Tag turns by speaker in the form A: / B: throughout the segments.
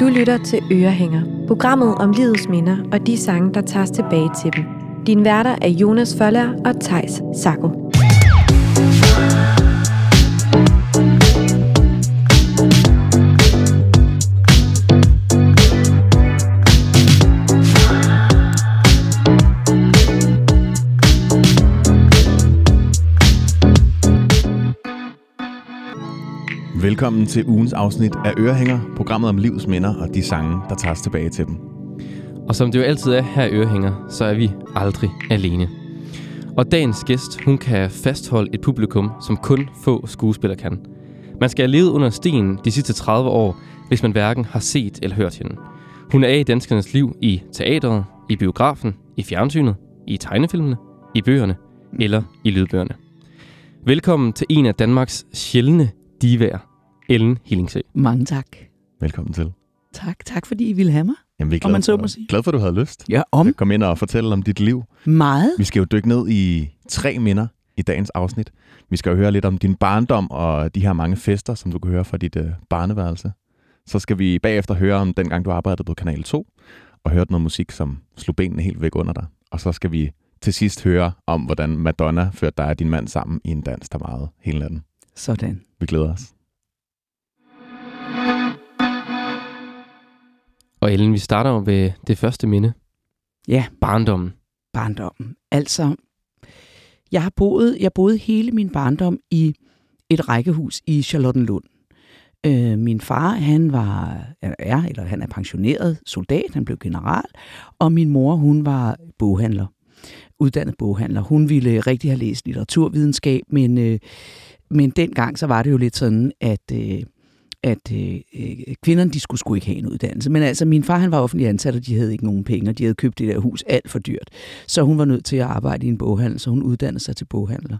A: Du lytter til Ørehænger, programmet om livets minder og de sange, der tages tilbage til dem. Din værter er Jonas Føller og Tejs Sako.
B: Velkommen til ugens afsnit af Ørehænger, programmet om livets minder og de sange, der tages tilbage til dem.
C: Og som det jo altid er her i Ørehænger, så er vi aldrig alene. Og dagens gæst, hun kan fastholde et publikum, som kun få skuespillere kan. Man skal have levet under sten de sidste 30 år, hvis man hverken har set eller hørt hende. Hun er af i danskernes liv i teateret, i biografen, i fjernsynet, i tegnefilmene, i bøgerne eller i lydbøgerne. Velkommen til en af Danmarks sjældne divaer, Ellen Hillingsø.
D: Mange tak.
B: Velkommen til.
D: Tak, tak fordi I ville have mig.
B: Jamen, vi er
D: Om
B: glade,
D: man så
B: for,
D: må sige.
B: glade for, at du havde lyst.
D: Ja, om
B: Kom ind og fortælle om dit liv.
D: meget.
B: Vi skal jo dykke ned i tre minder i dagens afsnit. Vi skal jo høre lidt om din barndom og de her mange fester, som du kan høre fra dit øh, barneværelse. Så skal vi bagefter høre om dengang, du arbejdede på Kanal 2, og hørte noget musik, som slog benene helt væk under dig. Og så skal vi til sidst høre om, hvordan Madonna førte dig og din mand sammen i en dans, der varede hele natten.
D: Sådan.
B: Vi glæder os.
C: Og Ellen, vi starter jo ved det første minde.
D: Ja.
C: Barndommen.
D: Barndommen. Altså, jeg har boet, jeg boede hele min barndom i et rækkehus i Charlottenlund. Øh, min far, han var, er, eller han er pensioneret soldat, han blev general, og min mor, hun var boghandler, uddannet boghandler. Hun ville rigtig have læst litteraturvidenskab, men, øh, men dengang så var det jo lidt sådan, at, øh, at øh, øh, kvinderne, de skulle sgu ikke have en uddannelse. Men altså, min far, han var offentlig ansat, og de havde ikke nogen penge, og de havde købt det der hus alt for dyrt. Så hun var nødt til at arbejde i en boghandel, så hun uddannede sig til boghandler.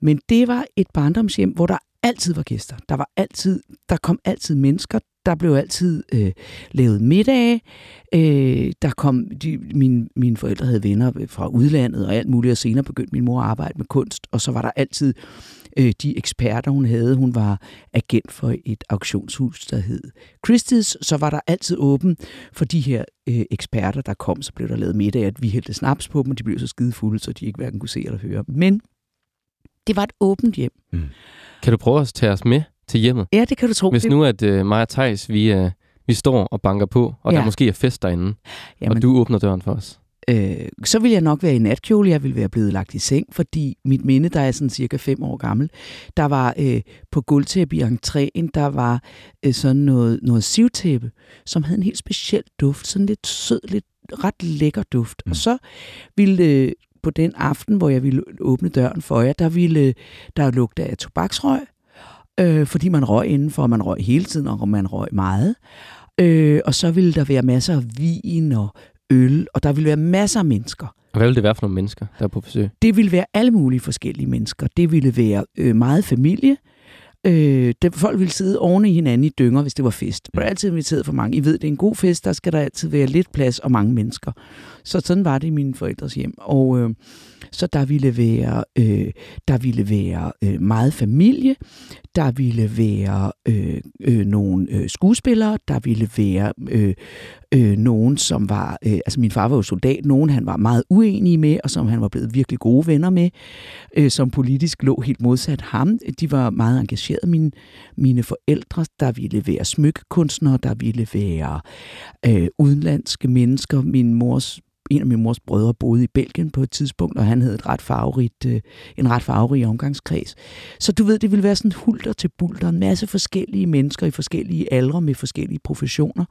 D: Men det var et barndomshjem, hvor der altid var gæster. Der var altid, der kom altid mennesker. Der blev altid øh, lavet middage. Øh, der kom de, mine, mine forældre havde venner fra udlandet og alt muligt, og senere begyndte min mor at arbejde med kunst, og så var der altid øh, de eksperter, hun havde. Hun var agent for et auktionshus, der hed Christie's. Så var der altid åben for de her øh, eksperter, der kom. Så blev der lavet middag, at vi hældte snaps på dem, og de blev så skide fulde, så de ikke hverken kunne se eller høre. Men det var et åbent hjem.
C: Kan du prøve at tage os med til hjemmet?
D: Ja, det kan du tro.
C: Hvis nu, at uh, mig og Thijs, vi, uh, vi står og banker på, og
D: Ja.
C: der måske er fest derinde,
D: Jamen,
C: og du åbner døren for os.
D: Øh, så vil jeg nok være i natkjole. Jeg vil være blevet lagt i seng, fordi mit minde, der er sådan cirka fem år gammel, der var øh, på gulvtæppe i entréen, der var øh, sådan noget, noget sivtæppe, som havde en helt speciel duft. Sådan lidt sød, lidt ret lækker duft.
B: Mm.
D: Og så ville øh, på den aften, hvor jeg ville åbne døren for jer, der ville øh, der lugte af tobaksrøg, øh, fordi man røg indenfor, man røg hele tiden, og man røg meget. Øh, og så ville der være masser af vin og øl, og der ville være masser af mennesker.
C: Og hvad vil det være for nogle mennesker, der er på besøg?
D: Det ville være alle mulige forskellige mennesker. Det ville være øh, meget familie. Øh, det, folk ville sidde oven i hinanden i dynger, hvis det var fest. Der var altid inviteret for mange. I ved, det er en god fest, der skal der altid være lidt plads og mange mennesker. Så sådan var det i mine forældres hjem. Og øh, så der ville være, øh, der ville være øh, meget familie. Der ville være øh, øh, nogle øh, skuespillere. Der ville være øh, øh, nogen, som var... Øh, altså min far var jo soldat. Nogen, han var meget uenig med, og som han var blevet virkelig gode venner med, øh, som politisk lå helt modsat ham. De var meget engagerede, mine, mine forældre. Der ville være smykkekunstnere, der ville være øh, udenlandske mennesker. Min mors en af min mors brødre boede i Belgien på et tidspunkt, og han havde et ret farverigt, øh, en ret farverig omgangskreds. Så du ved, det ville være sådan hulter til bulter, en masse forskellige mennesker i forskellige aldre med forskellige professioner,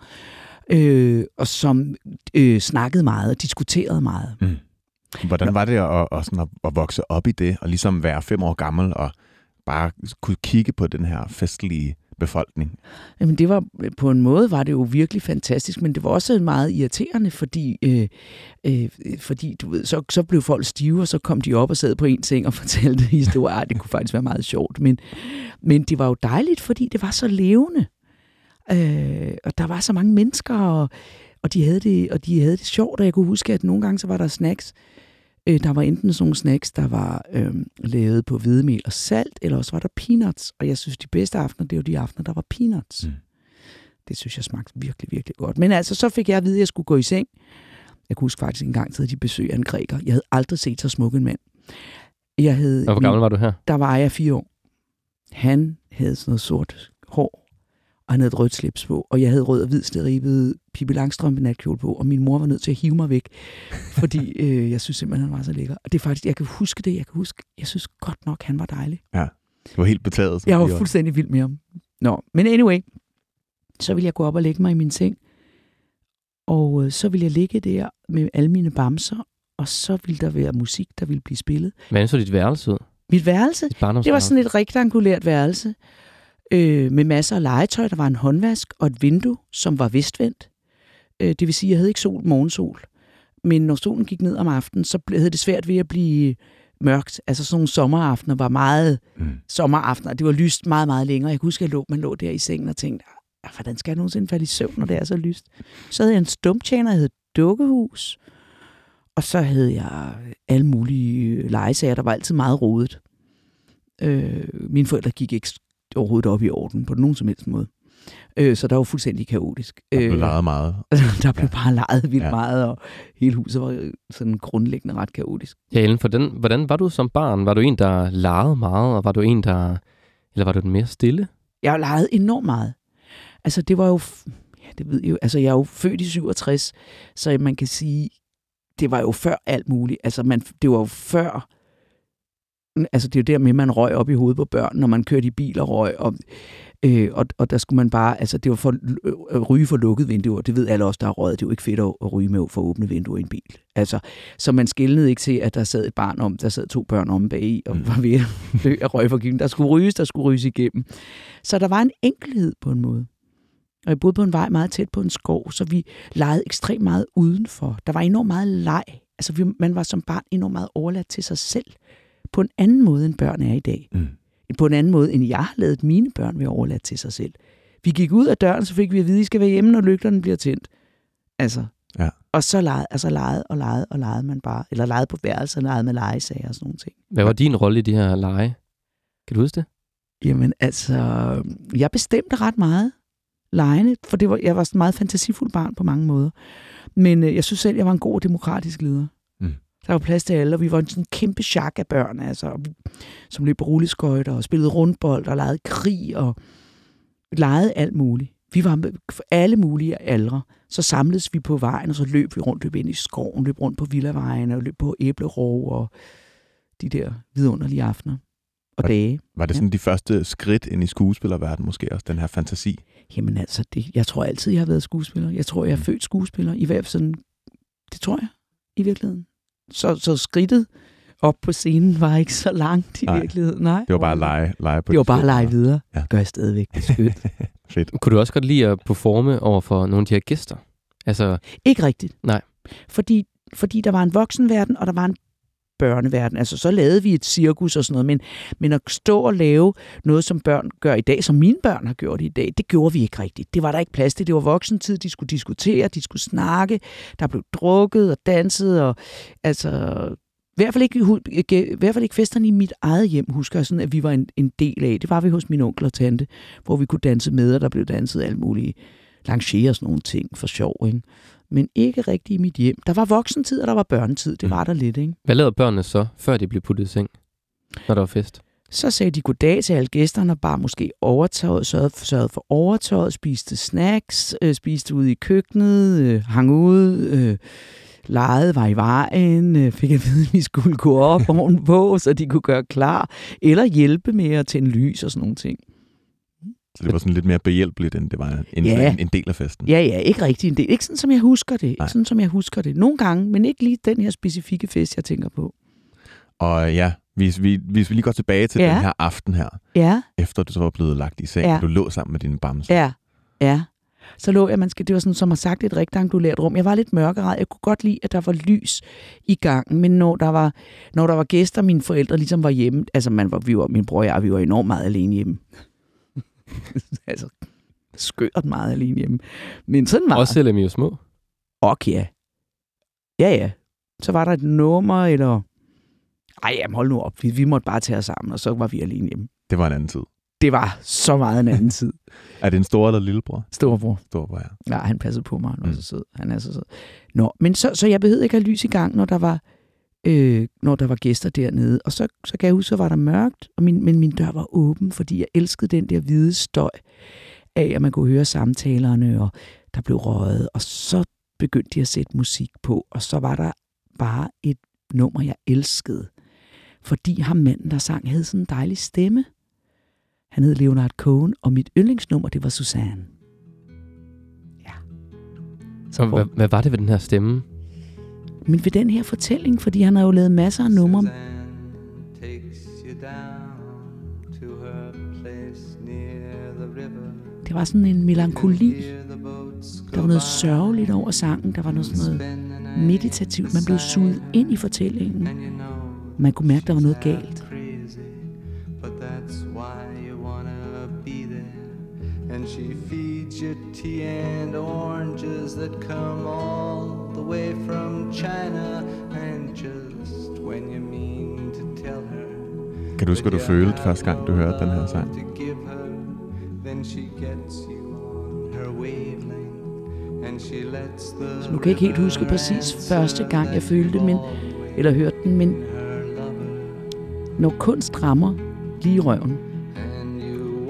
D: øh, og som øh, snakkede meget og diskuterede meget.
B: Hvordan var det at, at, sådan at, at vokse op i det, og ligesom være fem år gammel, og bare kunne kigge på den her festlige befolkning?
D: Jamen det var, øh, på en måde var det jo virkelig fantastisk, men det var også meget irriterende, fordi, øh, øh, fordi du ved, så, så blev folk stive, og så kom de op og sad på en seng og fortalte historier. Det kunne faktisk være meget sjovt, men, men det var jo dejligt, fordi det var så levende. Øh, og der var så mange mennesker, og, og, de havde det, og de havde det sjovt, og jeg kunne huske, at nogle gange så var der snacks, Øh, der var enten sådan nogle snacks, der var øh, lavet på hvedemel og salt, eller også var der peanuts. Og jeg synes, de bedste aftener, det var de aftener, der var peanuts.
B: Mm.
D: Det synes jeg smagte virkelig, virkelig godt. Men altså, så fik jeg at vide, at jeg skulle gå i seng. Jeg kunne huske faktisk en gang til, de besøg af en græker. Jeg havde aldrig set så smuk en mand. Jeg havde,
C: Og hvor gammel var du her?
D: der var jeg fire år. Han havde sådan noget sort hår, og han havde et rødt slips på, og jeg havde rød og hvid steribet Pippi Langstrømpe natkjole på, og min mor var nødt til at hive mig væk, fordi øh, jeg synes simpelthen, han var så lækker. Og det er faktisk, jeg kan huske det, jeg kan huske, jeg synes godt nok, han var dejlig.
B: Du var helt betaget.
D: Jeg var fuldstændig vild med ham. Nå, men anyway, så ville jeg gå op og lægge mig i min seng, og øh, så ville jeg ligge der med alle mine bamser, og så ville der være musik, der ville blive spillet.
C: Hvordan så dit værelse ud?
D: Mit værelse,
C: Dit
D: Det var sådan et rektangulært værelse øh, med masser af legetøj. Der var en håndvask og et vindue, som var vestvendt. Øh, det vil sige, at jeg havde ikke sol morgensol. Men når solen gik ned om aftenen, så havde det svært ved at blive mørkt. Altså sådan nogle sommeraftener var meget
B: Mm.
D: sommeraftener. Det var lyst meget, meget længere. Jeg kan huske, at jeg lå, man lå der i sengen og tænkte, "Ah, hvordan skal jeg nogensinde falde i søvn, når det er så lyst? Så havde jeg en stumtjener, jeg hed Dukkehus. Og så havde jeg alle mulige legesager, der var altid meget rodet. Øh, mine forældre gik ikke overhovedet op i orden på nogen som helst måde. Øh, så der var fuldstændig kaotisk.
B: Der blev
D: Øh,
B: leget meget.
D: der blev bare leget vildt
B: Ja.
D: ja. meget, og hele huset var øh, sådan grundlæggende ret kaotisk.
C: Ja, Ellen, for den, hvordan var du som barn? Var du en, der legede meget, og var du en, der... Eller var du den mere stille?
D: Jeg har leget enormt meget. Altså, det var jo... Ja, det ved jeg jo. Altså, jeg er jo født i 67, så man kan sige, det var jo før alt muligt. Altså, man, det var jo før... Altså, det er jo der med, man røg op i hovedet på børn, når man kørte i bil og røg. Og, øh, og, og der skulle man bare... Altså, det var for øh, at ryge for lukket vinduer. Det ved alle os, der har røget. Det er jo ikke fedt at, ryge med for åbne vinduer i en bil. Altså, så man skældnede ikke til, at der sad et barn om, der sad to børn om bag og
B: Mm.
D: var ved at dø af røgforgivning. Der skulle ryges, der skulle ryges igennem. Så der var en enkelhed på en måde. Og jeg boede på en vej meget tæt på en skov, så vi legede ekstremt meget udenfor. Der var enormt meget leg. Altså, vi, man var som barn enormt meget overladt til sig selv. På en anden måde, end børn er i dag.
B: Mm.
D: På en anden måde, end jeg har lavet mine børn være overladt til sig selv. Vi gik ud af døren, så fik vi at vide, at I skal være hjemme, når lygterne bliver tændt. Altså.
B: Ja.
D: Og så legede, altså legede og legede og legede man bare. Eller legede på værelser, legede med legesager og sådan nogle ting.
C: Hvad var din rolle i de her lege? Kan du huske det?
D: Jamen altså, jeg bestemte ret meget lejene, for det var, jeg var en meget fantasifuld barn på mange måder. Men øh, jeg synes selv, jeg var en god demokratisk leder.
B: Mm.
D: Der var plads til alle, og vi var en sådan kæmpe chak af børn, altså, som løb rulleskøjter og spillede rundbold og legede krig og legede alt muligt. Vi var med alle mulige aldre. Så samledes vi på vejen, og så løb vi rundt, løb ind i skoven, løb rundt på villavejene og løb på æblerov og de der vidunderlige aftener og
B: Og-
D: dage.
B: Var det sådan de første skridt ind i skuespillerverdenen måske også, den her fantasi?
D: Jamen altså, det, jeg tror altid, jeg har været skuespiller. Jeg tror, jeg er født skuespiller. I hvert fald sådan, det tror jeg, i virkeligheden. Så, så skridtet op på scenen var ikke så langt i
B: Nej.
D: virkeligheden. Nej.
B: Det var bare at lege, lege på
D: Det var bare at lege videre.
B: Ja.
D: Gør jeg stadigvæk. Det skønt.
B: Fedt.
C: Kunne du også godt lide at performe over for nogle af de her gæster? Altså,
D: ikke rigtigt.
C: Nej.
D: Fordi, fordi der var en voksenverden, og der var en børneverden. Altså, så lavede vi et cirkus og sådan noget, men, men at stå og lave noget, som børn gør i dag, som mine børn har gjort i dag, det gjorde vi ikke rigtigt. Det var der ikke plads til. Det var voksentid, de skulle diskutere, de skulle snakke, der blev drukket og danset, og altså... I hvert, fald ikke, I hvert fald ikke festerne i mit eget hjem, husker jeg sådan, at vi var en, en del af. Det var vi hos min onkel og tante, hvor vi kunne danse med, og der blev danset alle mulige lancere sådan nogle ting for sjov, ikke? Men ikke rigtig i mit hjem. Der var voksentid, og der var børnetid. Det var der lidt, ikke?
C: hvad lavede børnene så, før de blev puttet i seng? Når der var fest?
D: Så sagde de goddag til alle gæsterne, og bare måske overtøjet, sørgede, sørgede for overtøjet, spiste snacks, øh, spiste ude i køkkenet, øh, hang ud, øh, legede, var i vejen, øh, fik at vide, at vi skulle gå op ovenpå, så de kunne gøre klar, eller hjælpe med at tænde lys og sådan nogle ting.
B: Så det var sådan lidt mere behjælpeligt, end det var en,
D: Ja.
B: en, en del af festen.
D: Ja, ja, ikke rigtig en del. Ikke sådan, som jeg husker det.
B: Nej.
D: Ikke sådan, som jeg husker det. Nogle gange, men ikke lige den her specifikke fest, jeg tænker på.
B: Og ja, hvis vi, hvis vi lige går tilbage til
D: Ja.
B: den her aften her,
D: Ja,
B: efter du så var blevet lagt i seng,
D: Ja.
B: og du lå sammen med dine bamser.
D: ja, ja. Så lå jeg, man skal, det var sådan, som har sagt, et rektangulært rum. Jeg var lidt mørkeret. Jeg kunne godt lide, at der var lys i gangen, men når der var, når der var gæster, mine forældre ligesom var hjemme, altså man var, vi var, min bror og jeg, vi var enormt meget alene hjemme. altså, skørt meget alene hjemme. Men sådan var
C: Også selvom I var små?
D: Og ja. Ja, ja. Så var der et nummer, eller... Ej, jamen hold nu op. Vi, vi måtte bare tage os sammen, og så var vi alene hjemme.
B: Det var en anden tid.
D: det var så meget en anden tid.
B: Er det en stor eller lillebror?
D: Storbror.
B: Storbror, ja.
D: Ja, han passede på mig. Han var
B: Mm.
D: så sød. Han er så sød. Nå, men så, så jeg behøvede ikke have lys i gang, når der var, øh, når der var gæster dernede. Og så, så kan jeg huske, så var der mørkt, og min, men min dør var åben, fordi jeg elskede den der hvide støj af, at man kunne høre samtalerne, og der blev røget. Og så begyndte de at sætte musik på, og så var der bare et nummer, jeg elskede. Fordi ham manden, der sang, havde sådan en dejlig stemme. Han hed Leonard Cohen, og mit yndlingsnummer, det var Susanne. Ja. Så
C: hvad, hvad var det ved den her stemme?
D: Men ved den her fortælling, fordi han har jo lavet masser af numre. Det var sådan en melankoli. Der var noget sørgeligt over sangen. Der var noget sådan noget meditativt. Man blev suget ind i fortællingen. Man kunne mærke, der var noget galt.
E: And she feeds you tea and oranges that come all the way from China. And just when you mean to tell her
B: Kan du huske, hvad du følte første gang, du hørte den her sang?
E: to give her, then she gets you on her wavelength, and she lets the
D: Så nu kan jeg ikke helt huske præcis første gang, jeg følte men, eller hørte den, men når kunst rammer lige røven,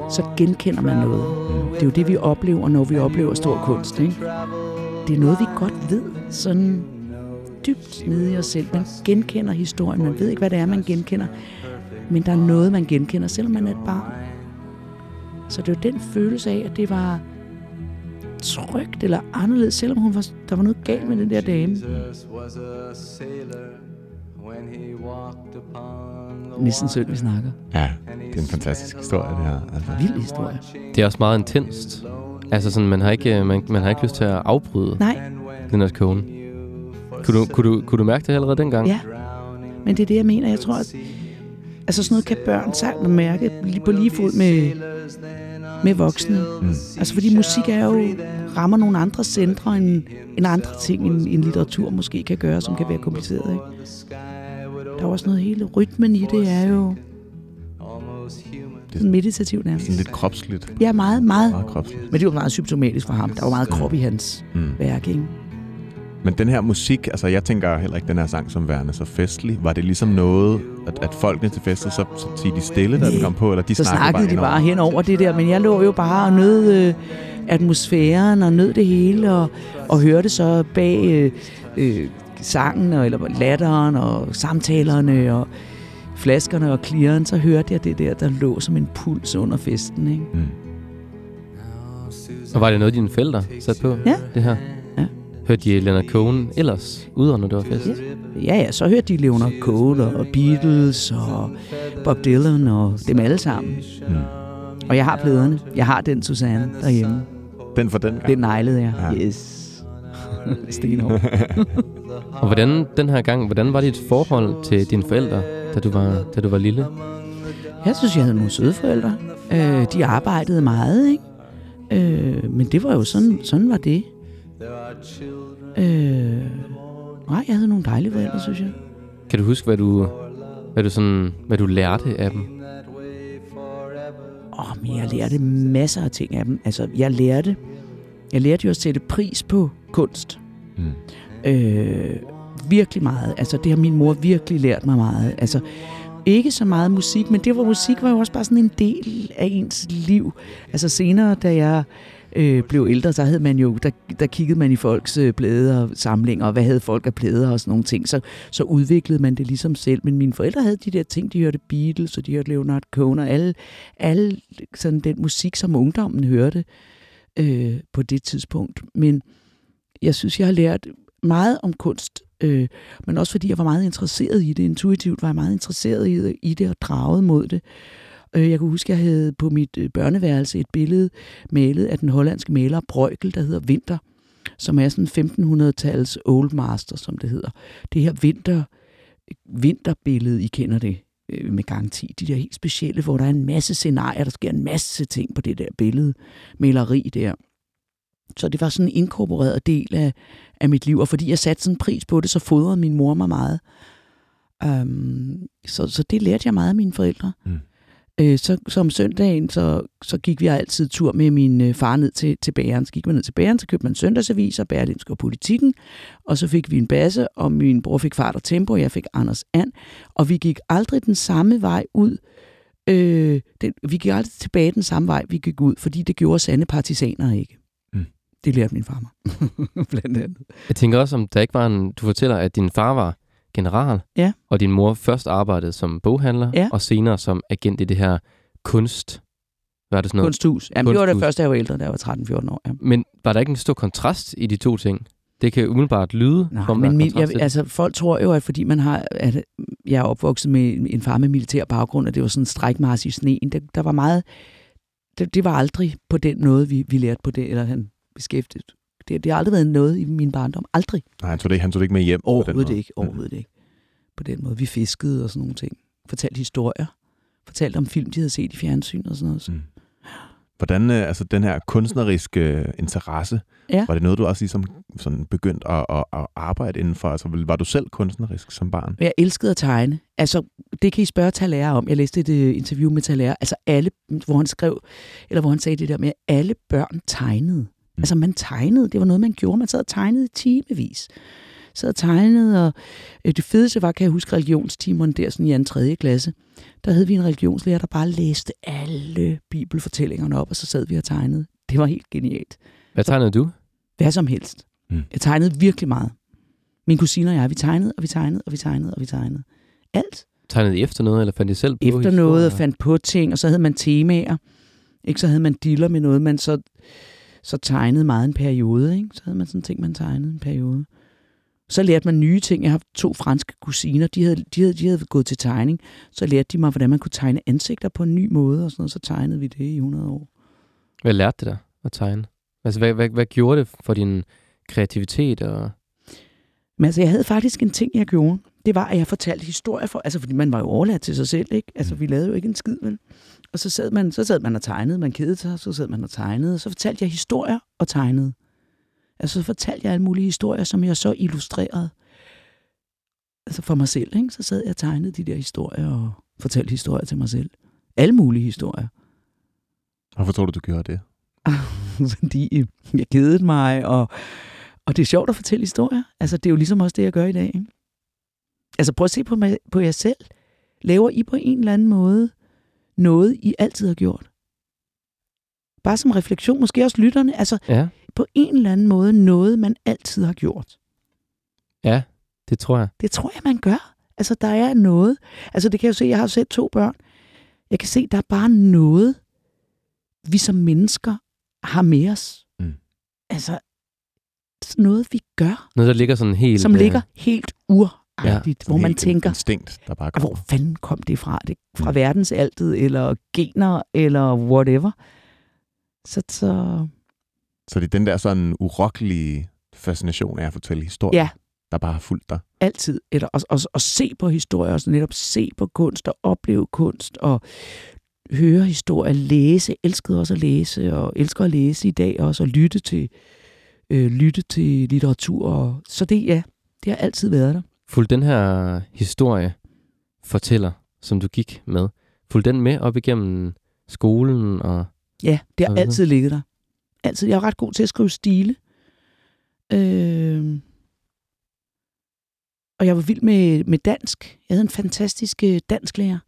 D: så genkender man noget. Det er jo det, vi oplever, når vi oplever stor kunst. Ikke? Det er noget, vi godt ved, sådan dybt nede i os selv. Man genkender historien, man ved ikke, hvad det er, man genkender. Men der er noget, man genkender, selvom man er et barn. Så det er jo den følelse af, at det var trygt eller anderledes, selvom hun var, der var noget galt med den der dame. Næsten synd, vi snakker.
B: Ja, det er en fantastisk historie, det her. Altså.
D: Vild historie.
C: Det er også meget intenst. Altså sådan, man har ikke, man, man har ikke lyst til at afbryde
D: Nej,
C: Leonard Cohen. Kunne du, kunne, du, kunne du mærke det allerede dengang?
D: ja. Men det er det, jeg mener. Jeg tror, at altså sådan noget kan børn sagtens mærke lige på lige fod med, med voksne.
B: Mm.
D: Altså fordi musik er jo rammer nogle andre centre end, end andre ting, end, end litteratur måske kan gøre, som kan være kompliceret. Ikke? Der er jo også noget hele rytmen i det, er jo sådan meditativt nærmest.
B: Sådan lidt kropsligt.
D: Ja, meget, meget.
B: Meget kropsligt.
D: Men det var meget symptomatisk for ham. Der var meget krop i hans
B: Mm.
D: værk, ikke?
B: Men den her musik, altså jeg tænker heller ikke den her sang som værende så festlig. Var det ligesom noget, at, at folkene til fester, så, så tiger de stille, da den
D: Nej.
B: kom på, eller de
D: så
B: snakkede,
D: snakkede de
B: indover?
D: bare hen over det der, men jeg lå jo bare og nød øh, atmosfæren og nød det hele, og, og hørte så bag øh, øh, sangen, og, eller latteren, og samtalerne, og flaskerne og klirren, så hørte jeg det der, der lå som en puls under festen. Ikke?
B: Mm.
C: Og var det noget, dine forældre satte på?
D: Ja.
C: Det her?
D: Ja.
C: Hørte de Leonard Cohen ellers, udover når det var fest?
D: Ja. Ja, ja, så hørte de Leonard Cohen og Beatles og Bob Dylan og dem alle sammen.
B: Mm.
D: Og jeg har pladerne. Jeg har den Susanne derhjemme.
B: Den for den gang.
D: Den neglede jeg.
B: Ja.
D: Yes. Stenhård.
C: Og hvordan, den her gang, hvordan var dit forhold til dine forældre, da du var, da du var lille?
D: Jeg synes, jeg havde nogle søde forældre. Øh, de arbejdede meget, ikke? Øh, men det var jo sådan, sådan var det. Øh, nej, jeg havde nogle dejlige forældre, synes jeg.
C: Kan du huske, hvad du, hvad du, sådan, hvad du lærte af dem?
D: Åh, men jeg lærte masser af ting af dem. Altså, jeg lærte, jeg lærte jo at sætte pris på kunst.
B: Mm.
D: Øh, virkelig meget. Altså, det har min mor virkelig lært mig meget. Altså, ikke så meget musik, men det var musik var jo også bare sådan en del af ens liv. Altså senere, da jeg øh, blev ældre, så havde man jo, der, der kiggede man i folks øh, plader og samlinger, og hvad havde folk af plader og sådan nogle ting. Så, så udviklede man det ligesom selv. Men mine forældre havde de der ting, de hørte Beatles, og de hørte Leonard Cohen, og alle, alle sådan den musik, som ungdommen hørte øh, på det tidspunkt. Men jeg synes, jeg har lært meget om kunst, øh, men også fordi jeg var meget interesseret i det. Intuitivt var jeg meget interesseret i det, i det og draget mod det. Øh, jeg kan huske, at jeg havde på mit øh, børneværelse et billede malet af den hollandske maler Breugel, der hedder Vinter, som er sådan 1500-tals old master, som det hedder. Det her vinter, vinterbillede, I kender det øh, med garanti. De der helt specielle, hvor der er en masse scenarier, der sker en masse ting på det der billede, maleri der. Så det var sådan en inkorporeret del af, af mit liv, og fordi jeg satte sådan en pris på det, så fodrede min mor mig meget. Um, så, så det lærte jeg meget af mine forældre.
B: Mm.
D: Øh, så, så om søndagen, så, så gik vi altid tur med min øh, far ned til, til bageren. Så gik man ned til bageren, så købte man søndagsaviser, Berlinsk og Politikken, og så fik vi en basse, og min bror fik fart og tempo, og jeg fik Anders And, og vi gik aldrig den samme vej ud. Øh, den, vi gik aldrig tilbage den samme vej, vi gik ud, fordi det gjorde sande partisaner ikke.
B: Mm.
D: Det lærte min far mig, blandt andet.
C: Jeg tænker også, om der ikke var en... Du fortæller, at din far var general,
D: Ja.
C: og din mor først arbejdede som boghandler,
D: Ja.
C: og senere som agent i det her kunst... Hvad er det sådan noget?
D: Kunsthus. Jamen, det var det
C: Kunsthus.
D: første, jeg var ældre, da jeg var 13-14 år. Ja.
C: Men var der ikke en stor kontrast i de to ting? Det kan umiddelbart lyde,
D: Nej,
C: som
D: men min, jeg, altså, folk tror jo, at fordi man har, at jeg er opvokset med en far med militær baggrund, og det var sådan en strækmars i sneen, der, der var meget, det, det var aldrig på den måde, vi, vi lærte på det, eller han beskæftiget. Det, det har aldrig været noget i min barndom. Aldrig.
B: Nej, han tog det, han tog det ikke med hjem.
D: Overhovedet ikke. Overhovedet ikke. På den måde. Vi fiskede og sådan nogle ting. Fortalte historier. Fortalte om film, de havde set i fjernsyn og sådan noget. Så.
B: Mm. Hvordan, øh, altså den her kunstneriske øh, interesse,
D: Ja.
B: var det noget, du også ligesom sådan begyndte at, at, at arbejde indenfor? Altså, var du selv kunstnerisk som barn?
D: Jeg elskede at tegne. Altså, det kan I spørge Talære om. Jeg læste et uh, interview med Talære. Altså alle, hvor han skrev, eller hvor han sagde det der med, at alle børn tegnede. Mm. Altså man tegnede. Det var noget, man gjorde. Man sad og tegnede i timevis. Sad og tegnede, og øh, det fedeste var, kan jeg huske, religionstimerne der, sådan i anden 3. klasse. Der havde vi en religionslærer, der bare læste alle bibelfortællingerne op, og så sad vi og tegnede. Det var helt genialt.
C: Hvad tegnede du?
D: Hvad som helst.
B: Mm.
D: Jeg tegnede virkelig meget. Min kusine og jeg, vi tegnede, og vi tegnede, og vi tegnede, og vi tegnede. Alt
C: Tegnede I efter noget, eller fandt I selv på
D: efter
C: historier?
D: noget og fandt på ting, og så havde man temaer. Ikke? Så havde man diller med noget, man så, så tegnede meget en periode. Ikke? Så havde man sådan ting, man tegnede en periode. Så lærte man nye ting. Jeg har to franske kusiner, de havde, de havde, de havde gået til tegning. Så lærte de mig, hvordan man kunne tegne ansigter på en ny måde, og sådan noget. Så tegnede vi det i 100 år.
C: Hvad lærte det dig at tegne? Altså, hvad, hvad, hvad gjorde det for din kreativitet? Og...
D: Men altså, jeg havde faktisk en ting, jeg gjorde. Det var, at jeg fortalte historier for... Altså, fordi man var jo overladt til sig selv, ikke? Altså, vi lavede jo ikke en skid, vel? Og så sad man, så sad man og tegnede. Man kedede sig, så sad man og tegnede. Og så fortalte jeg historier og tegnede. Altså, så fortalte jeg alle mulige historier, som jeg så illustrerede. Altså, for mig selv, ikke? Så sad jeg og tegnede de der historier og fortalte historier til mig selv. Alle mulige historier.
B: Hvorfor tror du, du gjorde det?
D: fordi jeg kedede mig, og, og det er sjovt at fortælle historier. Altså, det er jo ligesom også det, jeg gør i dag. Ikke? Altså, prøv at se på, mig, på jer selv. Laver I på en eller anden måde noget, I altid har gjort? Bare som refleksion, måske også lytterne. Altså,
C: Ja,
D: på en eller anden måde noget, man altid har gjort.
C: ja, det tror jeg.
D: Det tror jeg, man gør. Altså, der er noget. Altså, det kan jeg jo se, jeg har selv to børn. Jeg kan se, der er bare noget, vi som mennesker har med os.
B: Mm.
D: Altså, noget, vi gør,
C: Noget, der ligger sådan helt...
D: som
C: øh,
D: ligger helt uragtigt,
B: Sådan
D: hvor man tænker,
B: Instinkt, der bare
D: "Ah, hvor fanden kom det fra? Det fra
B: Mm.
D: verdensaltet, eller gener, eller whatever. Så, så
B: Så det er den der sådan urokkelige fascination af at fortælle historier,
D: Ja.
B: der bare har fulgt dig.
D: altid, eller at, at, at se på historier, og så netop se på kunst, og opleve kunst, og høre historier, læse, elskede også at læse, og elsker at læse i dag også, og lytte til, øh, lytte til litteratur. Og, så det, ja, det har altid været der.
C: Fulgte den her historie fortæller, som du gik med, fulgte den med op igennem skolen? Og...
D: Ja, det har
C: Og
D: altid ligget der. Altid. Jeg er ret god til at skrive stile. Øh, og jeg var vild med, med dansk. Jeg havde en fantastisk øh, dansklærer.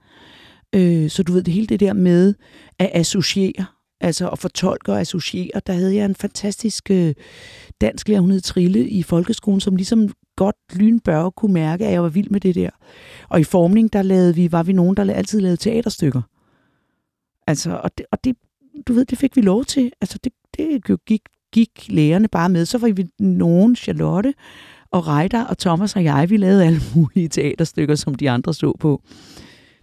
D: Øh, så du ved, det hele det der med at associere, altså at fortolke og associere, der havde jeg en fantastisk øh, dansklærer, hun hed Trille, i folkeskolen, som ligesom godt lynbørge kunne mærke, at jeg var vild med det der. Og i formning, der lavede vi, var vi nogen, der altid lavede teaterstykker. Altså, og det, og det, du ved, det fik vi lov til. Altså, det, det gik, gik lærerne bare med. Så var vi nogen, Charlotte og Reiter og Thomas og jeg, vi lavede alle mulige teaterstykker, som de andre så på.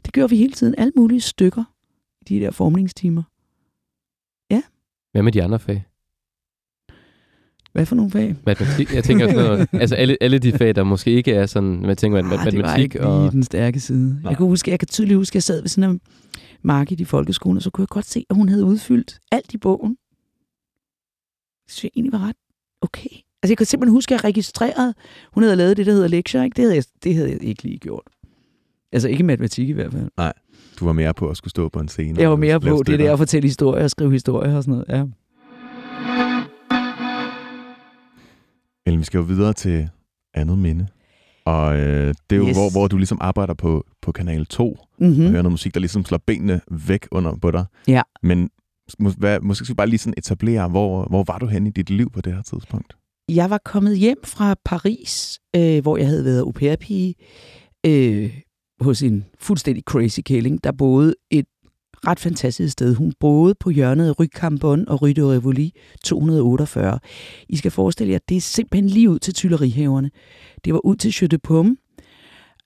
D: Det gjorde vi hele tiden. Alle mulige stykker i de der formningstimer. Ja.
C: Hvad med de andre fag?
D: Hvad for nogle fag?
C: Matematik? Jeg tænker sådan noget, altså alle, alle de fag, der måske ikke er sådan, man tænker, mat-
D: Ah, det var
C: matematik
D: ikke lige
C: og...
D: den stærke side.
C: Nej.
D: Jeg kan, huske, jeg kan tydeligt huske, at jeg sad ved sådan en Margit i folkeskolen, og så kunne jeg godt se, at hun havde udfyldt alt i bogen. Det synes jeg egentlig var ret okay. Altså jeg kan simpelthen huske, at jeg registrerede, hun havde lavet det, der hedder lektier, ikke? Det havde jeg, det havde jeg ikke lige gjort. Altså ikke matematik i hvert fald.
B: Nej. Du var mere på at skulle stå på en scene.
D: Jeg var mere på det der at fortælle historier og skrive historier og sådan noget. Ja.
B: Ellen, vi skal jo videre til andet minde. Og øh, det er jo,
D: Yes.
B: hvor, hvor du ligesom arbejder på, på Kanal 2,
D: Mm-hmm.
B: og hører noget musik, der ligesom slår benene væk under på dig.
D: Ja.
B: Men må, hvad, måske skal vi bare lige sådan etablere, hvor, hvor var du henne i dit liv på det her tidspunkt?
D: Jeg var kommet hjem fra Paris, øh, hvor jeg havde været au pair-pige, øh, hos en fuldstændig crazy kælling, der boede et ret fantastisk sted. Hun boede på hjørnet af Rue Cambon og Rue de Rivoli 248. I skal forestille jer, det er simpelthen lige ud til Tuilerihaverne. Det var ud til Jeu de Paume,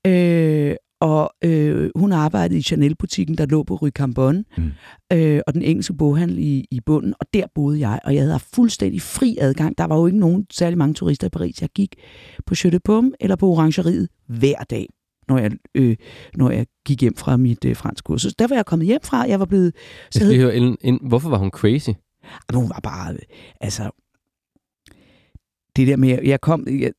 D: øh, og øh, hun arbejdede i Chanel-butikken, der lå på Rue Cambon,
B: Mm.
D: øh, og den engelske boghandel i, i bunden, og der boede jeg, og jeg havde fuldstændig fri adgang. Der var jo ikke nogen særlig mange turister i Paris. Jeg gik på Jeu de Paume eller på Orangeriet hver dag, når jeg, øh, når jeg gik hjem fra mit øh, fransk kursus. Der var jeg kommet hjem fra, jeg var blevet...
C: Jeg
D: Så
C: skal
D: hed,
C: høre, Ellen, Ellen, hvorfor var hun crazy?
D: Jamen, hun var bare... øh, Altså... Det der med... Jeg kom... Jeg,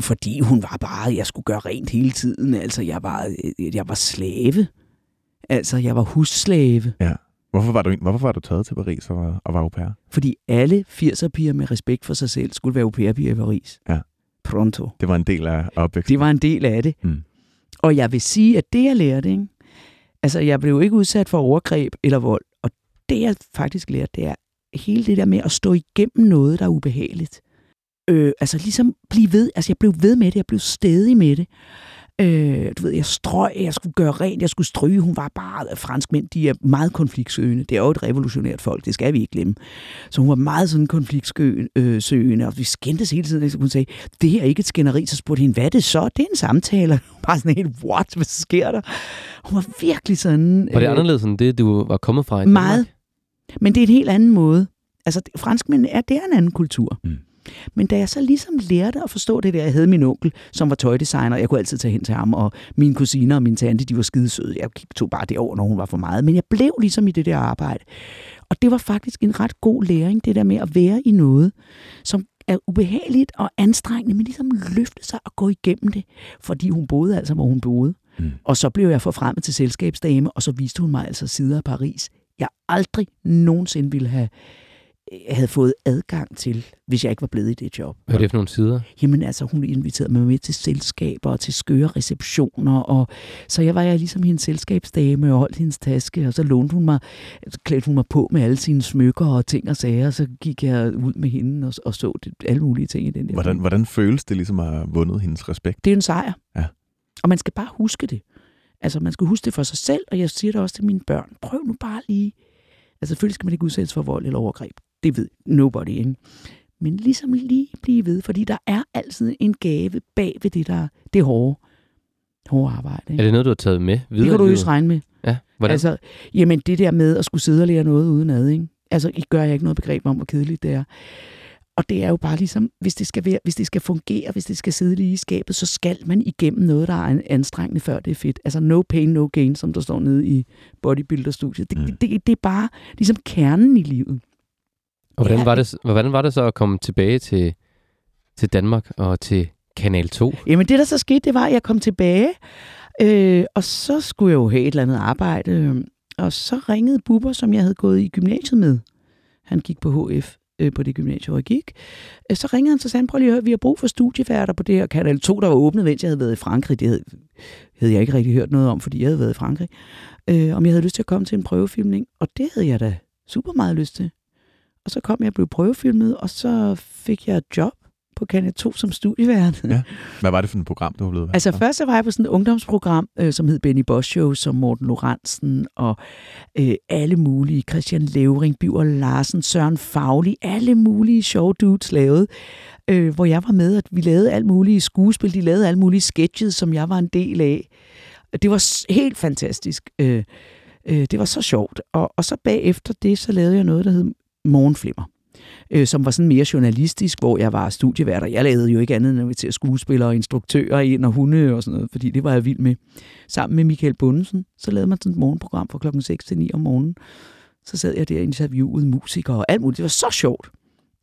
D: fordi hun var bare... Jeg skulle gøre rent hele tiden. Altså, jeg var, øh, jeg var slave. Altså, jeg var husslave.
B: Hvorfor var du, hvorfor var du taget til Paris og, var- og var au pair?
D: Fordi alle 80'er-piger med respekt for sig selv skulle være au pair-piger i Paris.
B: Ja.
D: Pronto.
B: Det var en del af opvæksten.
D: Det var en del af det.
B: Mm.
D: Og jeg vil sige, at det, jeg lærte, ikke? altså, jeg blev ikke udsat for overgreb eller vold. Og det, jeg faktisk lærte, det er hele det der med at stå igennem noget, der er ubehageligt. Øh, altså ligesom blive ved. Altså, jeg blev ved med det. Jeg blev stedig med det. Øh, du ved, jeg strøg, jeg skulle gøre rent, jeg skulle stryge. Hun var bare, franskmænd, de er meget konfliktsøgende. Det er jo et revolutionært folk, det skal vi ikke glemme. Så hun var meget sådan konfliktsøgende, og vi skændtes hele tiden. Så hun sagde, det her er ikke et skænderi, så spurgte hende, hvad er det så? Det er en samtale. Bare sådan helt, what, hvad sker der? Hun var virkelig sådan...
C: Var det
D: øh,
C: anderledes end det, du var kommet fra i
D: Meget.
C: Danmark?
D: Men det er en helt anden måde. Altså, det- franskmænd er, det er en anden kultur.
B: Mm.
D: Men da jeg så ligesom lærte at forstå det der, jeg havde min onkel, som var tøjdesigner, jeg kunne altid tage hen til ham, og mine kusiner og min tante, de var skidesøde. Jeg tog bare det over, når hun var for meget. Men jeg blev ligesom i det der arbejde. Og det var faktisk en ret god læring, det der med at være i noget, som er ubehageligt og anstrengende, men ligesom løfte sig og gå igennem det. Fordi hun boede altså, hvor hun boede.
B: Mm.
D: Og så blev jeg forfremmet til selskabsdame, og så viste hun mig altså sider af Paris, jeg aldrig nogensinde ville have havde fået adgang til, hvis jeg ikke var blevet i det job.
C: Hvad er det for nogle sider?
D: Jamen altså, hun inviterede mig med til selskaber og til skøre receptioner, og så jeg var jeg ligesom hendes selskabsdame og holdt hendes taske, og så lånte hun mig, så klædte hun mig på med alle sine smykker og ting og sager, og så gik jeg ud med hende og, og så det, alle mulige ting i den der.
B: Hvordan, hvordan føles det ligesom at have vundet hendes respekt?
D: Det er en sejr.
B: Ja.
D: Og man skal bare huske det. Altså, man skal huske det for sig selv, og jeg siger det også til mine børn. Prøv nu bare lige. Altså, selvfølgelig skal man ikke udsættes for vold eller overgreb. Det ved nobody, ikke? Men ligesom lige blive ved, fordi der er altid en gave bag ved det, der det hårde, hårde arbejde. Ikke?
C: Er det noget, du har taget med videre?
D: det kan du jo regne med.
C: Ja, hvordan?
D: Altså, jamen det der med at skulle sidde og lære noget uden ad, ikke? Altså, I gør jeg ikke noget begreb om, hvor kedeligt det er. Og det er jo bare ligesom, hvis det skal, være, hvis det skal fungere, hvis det skal sidde lige i skabet, så skal man igennem noget, der er an- anstrengende, før det er fedt. Altså no pain, no gain, som der står nede i bodybuilder-studiet. Det,
B: Mm.
D: det, det, det er bare ligesom kernen i livet.
C: Og hvordan
D: Ja.
C: var, det, hvordan var det så at komme tilbage til, til Danmark og til Kanal 2?
D: Jamen det, der så skete, det var, at jeg kom tilbage, øh, og så skulle jeg jo have et eller andet arbejde. øh, Og så ringede Bubber, som jeg havde gået i gymnasiet med. Han gik på HF øh, på det gymnasium, hvor jeg gik. Øh, Så ringede han, så sagde han, prøv lige at høre, vi har brug for studieværter på det her kanal 2, der var åbnet, mens jeg havde været i Frankrig. Det havde, havde jeg ikke rigtig hørt noget om, fordi jeg havde været i Frankrig. Øh, om jeg havde lyst til at komme til en prøvefilmning, og det havde jeg da super meget lyst til. Og så kom jeg og blev prøvefilmet, og så fik jeg et job på Kanal 2 som studievært.
B: Ja. Hvad var det for et program, du var blevet
D: Altså først så var jeg på sådan et ungdomsprogram, øh, som hed Benny Bosch Show, som Morten Lorentzen og øh, alle mulige, Christian Levering, Biver Larsen, Søren Fagli, alle mulige sjove dudes lavede, øh, hvor jeg var med, at vi lavede alt mulige skuespil, de lavede alle mulige sketches, som jeg var en del af. Det var helt fantastisk. Øh, øh, det var så sjovt. Og, og så bagefter det, så lavede jeg noget, der hed Morgenflimmer øh, som var sådan mere journalistisk, hvor jeg var studievært, og jeg lavede jo ikke andet end at invitere skuespillere og instruktører ind og hunde og sådan noget, fordi det var jeg vild med. Sammen med Michael Bundesen, så lavede man sådan et morgenprogram fra klokken 6 til 9 om morgenen. Så sad jeg der og interviewede musikere og alt muligt. Det var så sjovt.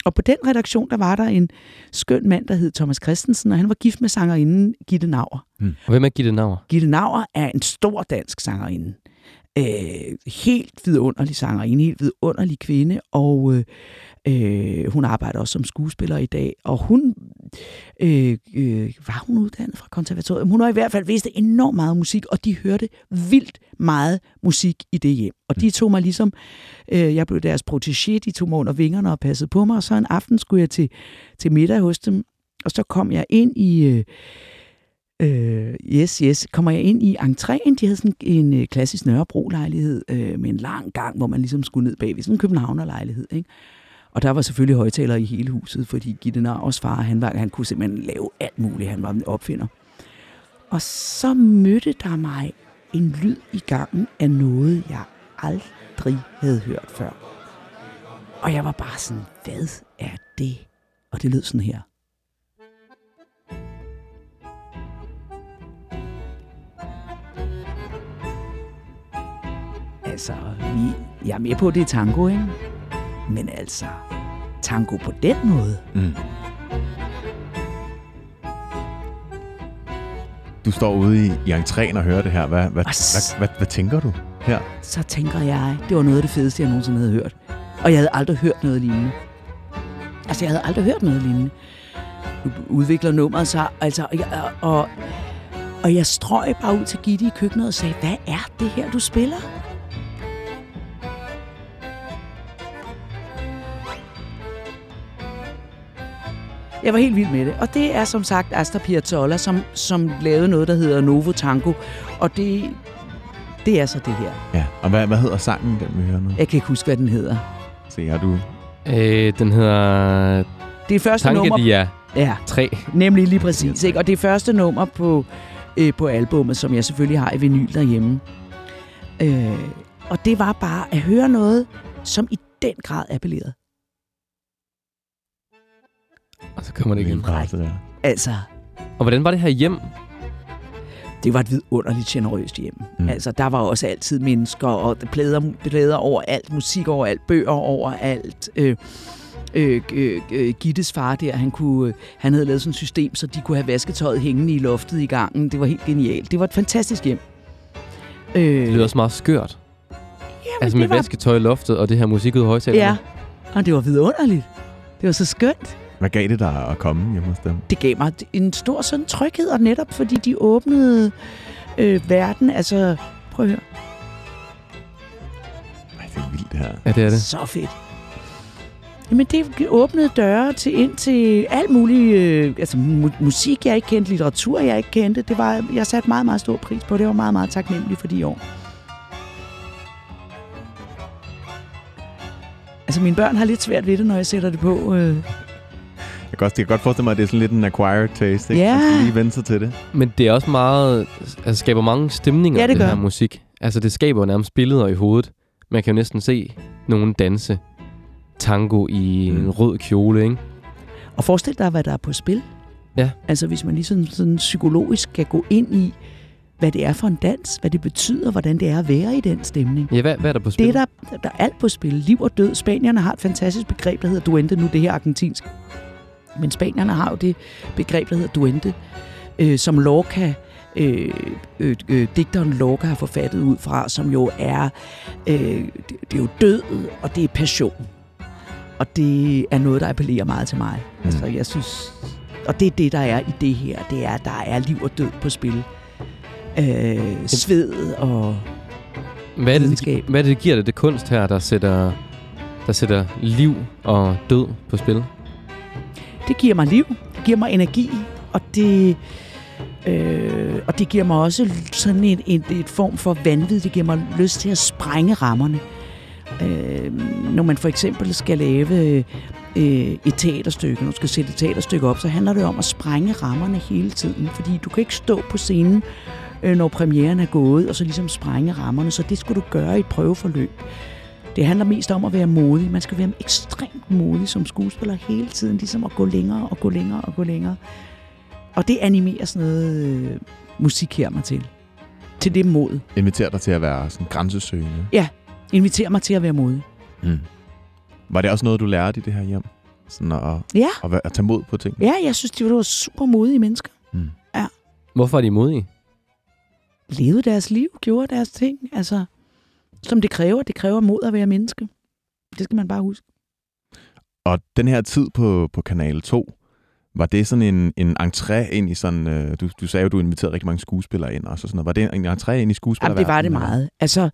D: Og på den redaktion, der var der en skøn mand, der hed Thomas Christensen, og han var gift med sangerinden Gitte Nauer.
C: Og hvem er Gitte Nauer?
D: Gitte Nauer er en stor dansk sangerinde. Øh, helt vidunderlig sanger, en helt vidunderlig kvinde, og øh, øh, hun arbejder også som skuespiller i dag, og hun øh, øh, var hun uddannet fra konservatorium. Hun har i hvert fald vidste enormt meget musik, og de hørte vildt meget musik i det hjem. Og de tog mig ligesom, øh, jeg blev deres protégé, de tog mig under vingerne og passede på mig, og så en aften skulle jeg til, til middag hos dem, og så kom jeg ind i... Øh, Øh, yes, yes. Kommer jeg ind i entréen, de havde sådan en øh, klassisk Nørrebro-lejlighed øh, med en lang gang, hvor man ligesom skulle ned bagved, sådan en københavner-lejlighed, ikke? Og der var selvfølgelig højtalere i hele huset, fordi Gitte Nars far, han, var, han kunne simpelthen lave alt muligt, han var en opfinder. Og så mødte der mig en lyd i gangen af noget, jeg aldrig havde hørt før. Og jeg var bare sådan, hvad er det? Og det lød sådan her. Altså, vi, jeg er med på, det er tango, ikke? Men altså, tango på den måde.
B: Mm. Du står ude i, i entréen og hører det her. Hvad, hvad, hvad, hvad, hvad tænker du her?
D: Så tænker jeg, det var noget af det fedeste, jeg nogensinde havde hørt. Og jeg havde aldrig hørt noget lignende. Altså, jeg havde aldrig hørt noget lignende. Nu udvikler nummeret sig, altså, og jeg, og, og jeg strøg bare ud til Gitte i køkkenet og sagde, hvad er det her, du spiller? Jeg var helt vild med det. Og det er som sagt Astor Piazzolla, som, som lavede noget, der hedder Novo Tango. Og det, det er så det her.
B: Ja. Og hvad, hvad hedder sangen, den vi hører nu?
D: Jeg kan ikke huske, hvad den hedder.
B: Se, har du...
C: Øh, den hedder
D: Det er første
C: Tanke
D: nummer...
C: Dia
D: Ja,
C: 3.
D: nemlig lige præcis. Ikke? Og det er første nummer på, øh, på albummet, som jeg selvfølgelig har i vinyl derhjemme. Øh, og det var bare at høre noget, som i den grad appellerede.
C: Og så kommer det igen.
B: Der.
D: Altså,
C: Og hvordan var det her hjem?
D: det var et vidunderligt generøst hjem.
B: Mm.
D: Altså, der var også altid mennesker, og plader, plader overalt, musik overalt, bøger overalt. Øh, øh, øh, øh, Gittes far der, han, kunne, han havde lavet sådan et system, så de kunne have vasketøjet hængende i loftet i gangen. Det var helt genialt. Det var et fantastisk hjem. Øh,
C: Det lyder også meget skørt.
D: jamen,
C: Altså med
D: var,
C: vasketøj i loftet, og det her musik ud af højtalerne.
D: Ja, og det var vidunderligt. Det var så skønt.
B: Hvad gav det dig at komme hjemme hos dem?
D: Det gav mig en stor sådan tryghed, og netop fordi de åbnede øh, verden. Altså, prøv at høre.
B: Ej, det er vildt det her.
C: Ja, det er det.
D: Så fedt. Jamen, det åbnede døre til ind til alt muligt, øh, altså mu- musik, jeg ikke kendte, litteratur, jeg ikke kendte. Det var, jeg satte meget, meget stor pris på. Det var meget, meget taknemmelig for de år. Altså, mine børn har lidt svært ved det, når jeg sætter det på. Øh.
B: Jeg kan, også, jeg kan godt forestille mig, at det er sådan lidt en acquired taste, ikke?
D: Ja.
B: Man skal lige vende sig til det.
C: Men det er også meget... Altså skaber mange stemninger,
D: Ja, det
C: den
D: gør.
C: her musik. Altså det skaber nærmest billeder i hovedet. Man kan jo næsten se nogen danse tango i
B: Mm.
C: en rød kjole, ikke?
D: Og forestil dig, hvad der er på spil.
C: Ja.
D: Altså, hvis man ligesom sådan psykologisk kan gå ind i, hvad det er for en dans, hvad det betyder, hvordan det er at være i den stemning.
C: Ja, hvad, hvad er der på spil?
D: Det er der, der er alt på spil. Liv og død. Spanierne har et fantastisk begreb, der hedder duende. Nu det her argentinsk. Men spanierne har jo det begreb, der hedder duende, øh, som Lorca, øh, øh, øh, digteren Lorca har forfattet ud fra, som jo er, øh, det, det er jo død, og det er passion. Og det er noget, der appellerer meget til mig. Mm. Altså, jeg synes, og det er det, der er i det her. Det er, at der er liv og død på spil. Øh, sved og
C: hvad, er det,
D: videnskab.
C: hvad er det, det giver det, det kunst her, der sætter, der sætter liv og død på spil?
D: Det giver mig liv, det giver mig energi, og det, øh, og det giver mig også sådan en, en, et form for vanvid. Det giver mig lyst til at sprænge rammerne. Øh, når man for eksempel skal lave øh, et teaterstykke, når du skal sætte et teaterstykke op, så handler det om at sprænge rammerne hele tiden, fordi du kan ikke stå på scenen, øh, når premieren er gået, og så ligesom sprænge rammerne, så det skulle du gøre i et prøveforløb. Det handler mest om at være modig. Man skal være ekstremt modig som skuespiller hele tiden, ligesom at gå længere og gå længere og gå længere. Og det animerer sådan noget øh, musik her mig til. Til det mod.
B: Inviterer dig til at være sådan grænsesøgende.
D: Inviterer mig til at være modig.
B: Mm. Var det også noget, du lærte i det her hjem? Sådan at,
D: Ja,
B: at, være- at tage mod på ting?
D: ja jeg synes, de var super modige mennesker.
B: Mm.
C: Hvorfor er de modige?
D: Levede deres liv, gjorde deres ting. Altså, som det kræver. Det kræver mod at være menneske. Det skal man bare huske.
B: Og den her tid på, på Kanal 2, var det sådan en, en entré ind i sådan... Øh, du, du sagde jo, du inviterede rigtig mange skuespillere ind og så sådan noget. Var det en entré ind i skuespillerverdenen?
D: Jamen, det var det meget. Altså,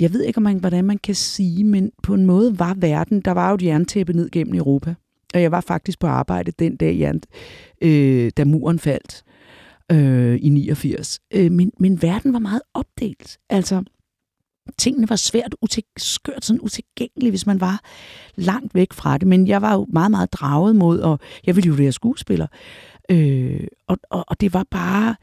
D: jeg ved ikke, om man, hvordan man kan sige, men på en måde var verden, der var jo et jerntæppe ned gennem Europa. Og jeg var faktisk på arbejde den dag, jern, øh, da muren faldt øh, i 89. Øh, men, men verden var meget opdelt. Altså, tingene var svært, util- skørt sådan utilgængelige, hvis man var langt væk fra det. Men jeg var jo meget, meget draget mod, og jeg ville jo være skuespiller. Øh, og, og, og det var bare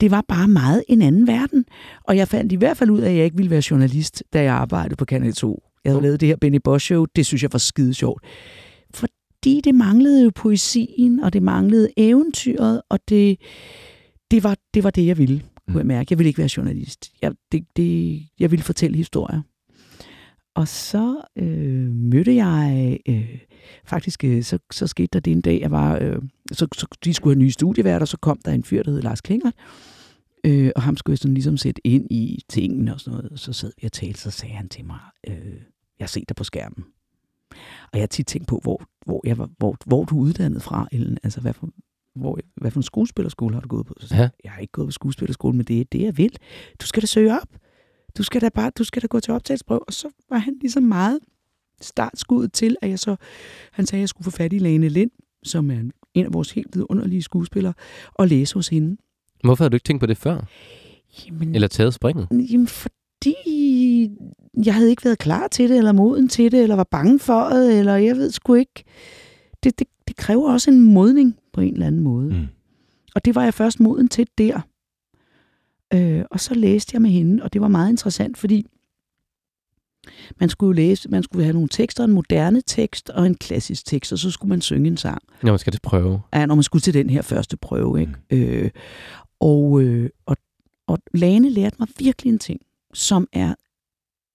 D: det var bare meget en anden verden. Og jeg fandt i hvert fald ud af, at jeg ikke ville være journalist, da jeg arbejdede på Kanal 2. Jeg havde
C: Mm.
D: lavet det her Benny Bosch show. Det synes jeg var skide sjovt. Fordi det manglede jo poesien, og det manglede eventyret, og det, det, var, det var det, jeg ville, kunne jeg mærke. Jeg ville ikke være journalist. Jeg, det, det, jeg ville fortælle historier. Og så øh, mødte jeg, øh, faktisk øh, så, så skete der det en dag, jeg var, øh, så, så de skulle have nye studieværter, så kom der en fyr, der hed Lars Klinger, øh, og ham skulle jeg sådan ligesom sætte ind i tingene og sådan noget. Og så sad vi og talte, så sagde han til mig, øh, jeg har set dig på skærmen. Og jeg har tit tænkt på, hvor, hvor, jeg var, hvor, hvor du er uddannet fra, Ellen. Altså, hvad for, hvor, hvad for en skuespillerskole har du gået på? Så sagde
C: Ja.
D: jeg, har ikke gået på skuespillerskole, men det er det, jeg vil. Du skal da søge op. Du skal da bare, du skal da gå til optagelsesprøve. Og så var han ligesom meget startskuddet til, at jeg så, han sagde, at jeg skulle få fat i Lane Lind, som er en- af vores helt vidunderlige skuespillere, og læse hos hende.
C: Hvorfor havde du ikke tænkt på det før?
D: Jamen,
C: Eller taget springet?
D: Jamen, fordi jeg havde ikke været klar til det, eller moden til det, eller var bange for det, eller jeg ved sgu ikke. Det, det, det kræver også en modning på en eller anden måde.
B: Mm.
D: Og det var jeg først moden til der. Øh, og så læste jeg med hende, og det var meget interessant, fordi man skulle læse, man skulle have nogle tekster, en moderne tekst og en klassisk tekst, og så skulle man synge en sang
C: Når man skal til prøve.
D: ja, når man skulle til den her første prøve. Ikke? Mm. Øh, og, øh, og, og Lane lærte mig virkelig en ting, som er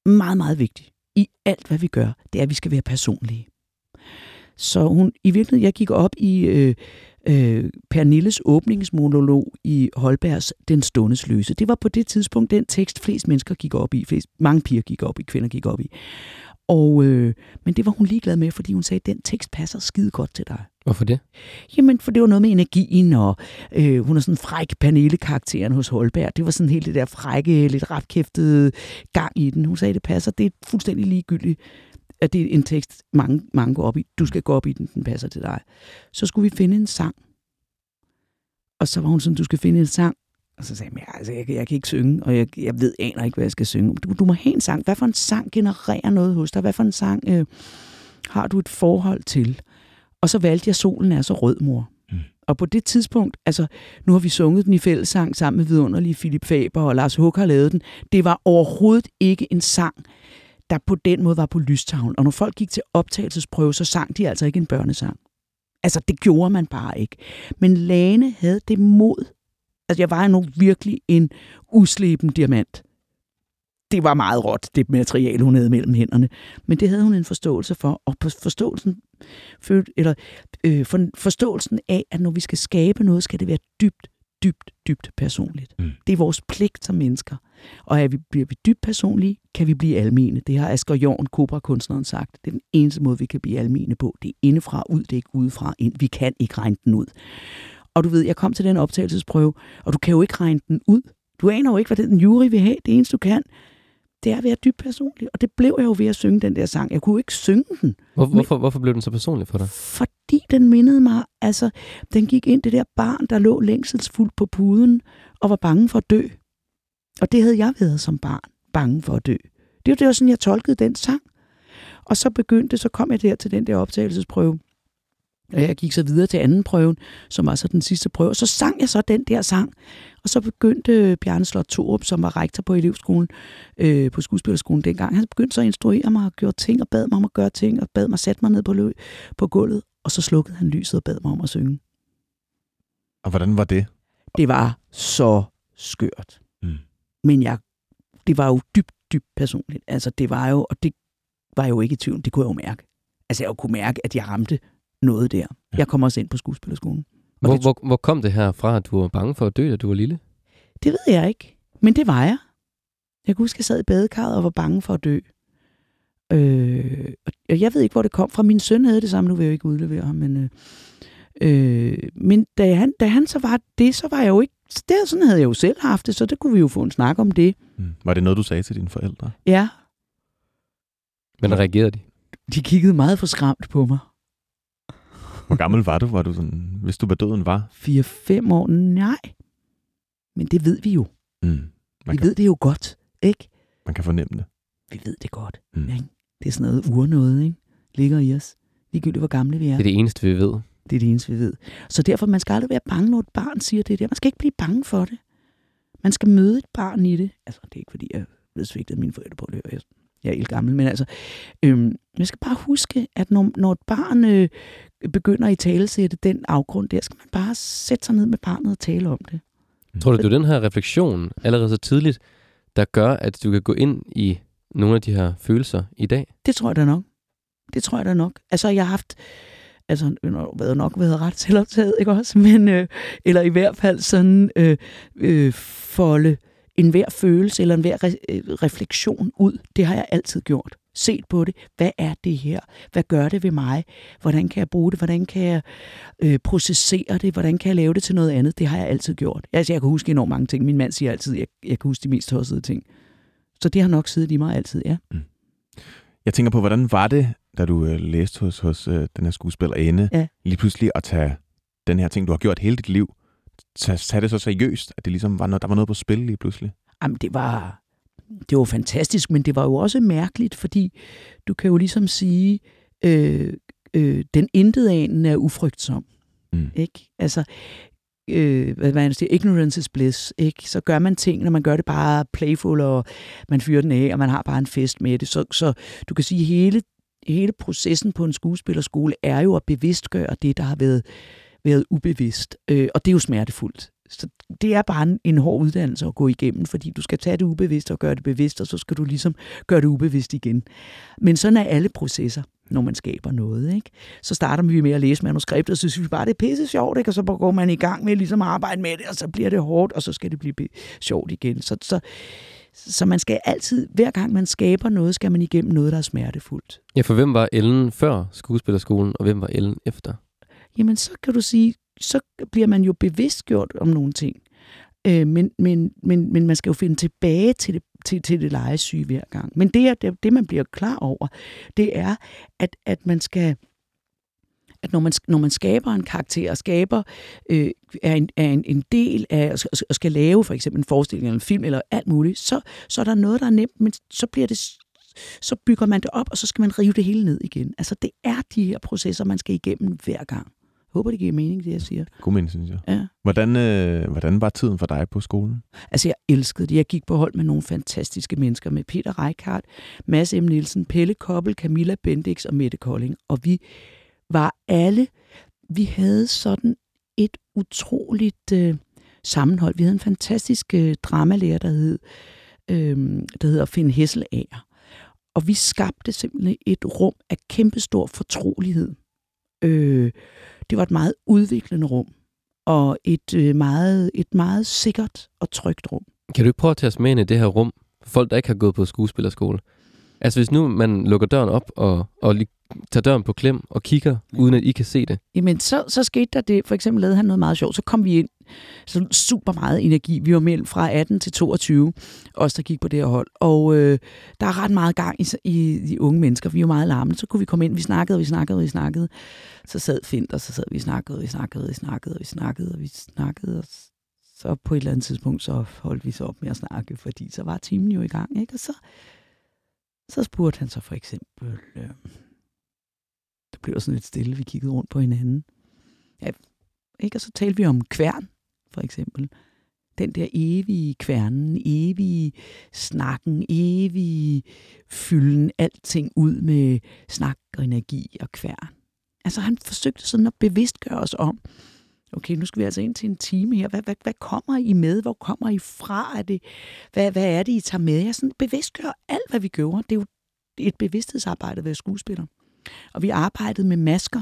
D: meget, meget vigtig i alt, hvad vi gør. Det er, at vi skal være personlige. Så hun, i virkeligheden, jeg gik op i øh, øh, Pernilles åbningsmonolog i Holbergs Den Stundes Løse. Det var på det tidspunkt den tekst, flest mennesker gik op i. Flest, mange piger gik op i, kvinder gik op i. Og, øh, men det var hun ligeglad med, fordi hun sagde, at den tekst passer skide godt til dig.
C: Hvorfor det?
D: Jamen, for det var noget med energien, og øh, hun er sådan fræk Pernille-karakteren hos Holberg. Det var sådan helt det der frække, lidt rapkæftede gang i den. Hun sagde, det passer. Det er fuldstændig ligegyldigt, at det er en tekst, mange, mange går op i. Du skal gå op i den, den passer til dig. Så skulle vi finde en sang. Og så var hun sådan, du skal finde en sang. Og så sagde jeg, "Men altså, jeg, jeg kan ikke synge, og jeg, jeg ved aner ikke, hvad jeg skal synge. Du, du må have en sang. Hvad for en sang genererer noget hos dig? Hvad for en sang øh, har du et forhold til? Og så valgte jeg Solen er så rød, mor.
B: Mm.
D: Og på det tidspunkt, altså nu har vi sunget den i fællessang sammen med vidunderlige Philip Faber, og Lars Hug har lavet den. Det var overhovedet ikke en sang, der på den måde var på lystavlen. Og når folk gik til optagelsesprøve, så sang de altså ikke en børnesang. Altså, det gjorde man bare ikke. Men Lane havde det mod. Altså, jeg var nu virkelig en usleben diamant. Det var meget råt, det materiale, hun havde mellem hænderne. Men det havde hun en forståelse for. Og på forståelsen, følte, eller, øh, for, forståelsen af, at når vi skal skabe noget, skal det være dybt, dybt, dybt personligt.
B: Mm.
D: Det er vores pligt som mennesker. Og er vi, bliver vi dybt personlige, kan vi blive almene. Det har Asger Jorn, Cobra-kunstneren, sagt. Det er den eneste måde, vi kan blive almene på. Det er indefra ud, det er ikke udefra ind. Vi kan ikke regne den ud. Og du ved, jeg kom til den optagelsesprøve, og du kan jo ikke regne den ud. Du aner jo ikke, hvad den jury vil have. Det eneste, du kan, det er at være dybt personlig. Og det blev jeg jo ved at synge den der sang. Jeg kunne jo ikke synge den,
C: Hvor, hvorfor, hvorfor blev den så personlig for dig?
D: fordi den mindede mig, altså, den gik ind det der barn, der lå længselsfuldt på puden og var bange for at dø. Og det havde jeg været som barn, bange for at dø. Det var, det var sådan, jeg tolkede den sang. Og så begyndte, så kom jeg der til den der optagelsesprøve. Og jeg gik så videre til anden prøven, som var så den sidste prøve. Og så sang jeg så den der sang. Og så begyndte Bjarne Slot Torup, som var rektor på elevskolen, øh, på skuespillerskolen dengang, han begyndte så at instruere mig og gjorde ting, og bad mig om at gøre ting, og bad mig sætte mig ned på, lø- på gulvet. Og så slukkede han lyset og bad mig om at synge.
B: Og hvordan var det?
D: Det var så skørt.
B: Mm.
D: Men jeg, det var jo dybt, dybt personligt. Altså det var jo, og det var jo ikke i tvivl, det kunne jeg jo mærke. Altså jeg kunne mærke, at jeg ramte noget der.
B: Ja.
D: Jeg kom også ind på skuespillerskolen. Og
C: Hvor,
D: det,
C: hvor, hvor kom det her fra, at du var bange for at dø, da du var lille?
D: det ved jeg ikke, men det var jeg. Jeg kan huske, at jeg sad i badekarret og var bange for at dø. Øh, og jeg ved ikke, hvor det kom fra. Min søn havde det samme, nu vil jeg jo ikke udlevere ham, men... Øh, øh, men da han, da han så var det, så var jeg jo ikke... Det, sådan havde jeg jo selv haft det, så det kunne vi jo få en snak om det.
B: Mm. Var det noget, du sagde til dine forældre?
D: Ja,
C: Men reagerede de?
D: de kiggede meget for skræmt på mig.
B: Hvor gammel var du, var du sådan, hvis du var døden var?
D: 4-5 år? Nej. Men det ved vi jo.
B: Mm.
D: Vi
B: Man, kan,
D: ved det jo godt, ikke?
B: man kan fornemme det.
D: Vi ved det godt.
B: Mm.
D: Ikke? Det er sådan noget urnåde, ikke? Ligger i os. Ligegyldigt, hvor gamle vi er.
C: Det er det eneste, vi ved.
D: Det er det eneste, vi ved. Så derfor, man skal aldrig være bange, når et barn siger det der. Man skal ikke blive bange for det. Man skal møde et barn i det. Altså, det er ikke, fordi jeg blevet svigtet af mine forældre på det. Jeg, jeg er helt gammel, men altså, øhm, jeg skal bare huske, at når, når et barn øh, begynder i talesætte den afgrund der, skal man bare sætte sig ned med barnet og tale om det.
C: Tror du, det er den her refleksion allerede så tidligt, der gør, at du kan gå ind i nogle af de her følelser i dag?
D: Det tror jeg da nok. Det tror jeg da nok. Altså, jeg har haft, altså, jeg har nok været ret selvoptaget, ikke også? Men, øh, eller i hvert fald sådan, øh, øh, folde en hver følelse eller en hver re- øh, refleksion ud. Det har jeg altid gjort. Set på det. Hvad er det her? Hvad gør det ved mig? Hvordan kan jeg bruge det? Hvordan kan jeg øh, processere det? Hvordan kan jeg lave det til noget andet? Det har jeg altid gjort. Altså, jeg kan huske enormt mange ting. Min mand siger altid, at jeg, jeg kan huske de mest tossede ting. Så det har nok siddet i mig altid, ja. Mm.
B: Jeg tænker på, hvordan var det, da du øh, læste hos, hos øh, den her skuespillerinde,
D: Ja.
B: lige pludselig at tage den her ting, du har gjort hele dit liv, tage, tage det så seriøst, at det ligesom var noget, der var noget på spil lige pludselig?
D: Jamen, det var, det var fantastisk, men det var jo også mærkeligt, fordi du kan jo ligesom sige, øh, øh, den intetanende er ufrygtsom.
B: Mm.
D: Ikke? Altså, øh, hvad man siger, ignorance is bliss. Ikke? Så gør man ting, når man gør det bare playful, og man fyrer den af, og man har bare en fest med det. Så, så du kan sige, hele hele processen på en skuespillerskole er jo at bevidstgøre det, der har været, været ubevidst. Øh, og det er jo smertefuldt. Så det er bare en, en hård uddannelse at gå igennem, fordi du skal tage det ubevidst og gøre det bevidst, og så skal du ligesom gøre det ubevidst igen. Men sådan er alle processer, når man skaber noget. Ikke? Så starter vi med at læse manuskriptet, og så synes vi bare, det er pisse sjovt, ikke? og så går man i gang med ligesom at arbejde med det, og så bliver det hårdt, og så skal det blive sjovt igen. Så, så, så man skal altid, hver gang man skaber noget, skal man igennem noget, der er smertefuldt.
C: Ja, for hvem var Ellen før skuespillerskolen, og hvem var Ellen efter?
D: jamen så kan du sige, så bliver man jo bevidstgjort om nogle ting. Øh, men, men, men, men man skal jo finde tilbage til det, til, til det legesyge hver gang. Men det, er, det, det, man bliver klar over, det er, at, at man skal at når man, når man skaber en karakter og skaber, øh, er, en, er en, en del af, og skal lave for eksempel en forestilling eller en film eller alt muligt, så, så er der noget, der er nemt, men så bliver det så bygger man det op, og så skal man rive det hele ned igen. Altså, det er de her processer, man skal igennem hver gang. Jeg håber, det giver mening, det jeg siger.
B: God mening, synes jeg.
D: Ja.
B: Hvordan, øh, hvordan var tiden for dig på skolen?
D: Altså, jeg elskede det. Jeg gik på hold med nogle fantastiske mennesker, med Peter Reichardt, Mads M. Nielsen, Pelle Koppel, Camilla Bendix og Mette Kolding. Og vi var alle, vi havde sådan et utroligt øh, sammenhold. Vi havde en fantastisk øh, dramalærer, der hed, øh, der hedder Finn Hesselager. Og vi skabte simpelthen et rum af kæmpestor fortrolighed. Øh, det var et meget udviklende rum, og et, øh, meget, et meget sikkert og trygt rum.
C: Kan du ikke prøve at tage os med ind i det her rum? For Folk, der ikke har gået på skuespillerskole. Altså hvis nu man lukker døren op og, og lige tager døren på klem og kigger, uden at I kan se det.
D: Jamen, så, så skete der det. For eksempel lavede han noget meget sjovt. Så kom vi ind. Så super meget energi. Vi var mellem fra 18 til 22, os der gik på det her hold. Og øh, der er ret meget gang i, i de unge mennesker. Vi var meget larmende. Så kunne vi komme ind. Vi snakkede, vi snakkede, vi snakkede. Så sad Fint, og så sad vi snakkede, vi snakkede, vi snakkede, og vi snakkede, og vi snakkede. Og så på et eller andet tidspunkt, så holdt vi så op med at snakke, fordi så var timen jo i gang. Ikke? Og så, så spurgte han så for eksempel... Øh, der blev sådan lidt stille, vi kiggede rundt på hinanden. Ja, ikke? Og så talte vi om kværn, for eksempel. Den der evige kværnen, evige snakken, evige fylden, alting ud med snak og energi og kværn. Altså han forsøgte sådan at bevidstgøre os om, okay, nu skal vi altså ind til en time her. Hvad, hvad, hvad kommer I med? Hvor kommer I fra? Er det, hvad, hvad er det, I tager med? Jeg sådan bevidstgør alt, hvad vi gjorde. Det er jo et bevidsthedsarbejde at være skuespiller. Og vi arbejdede med masker.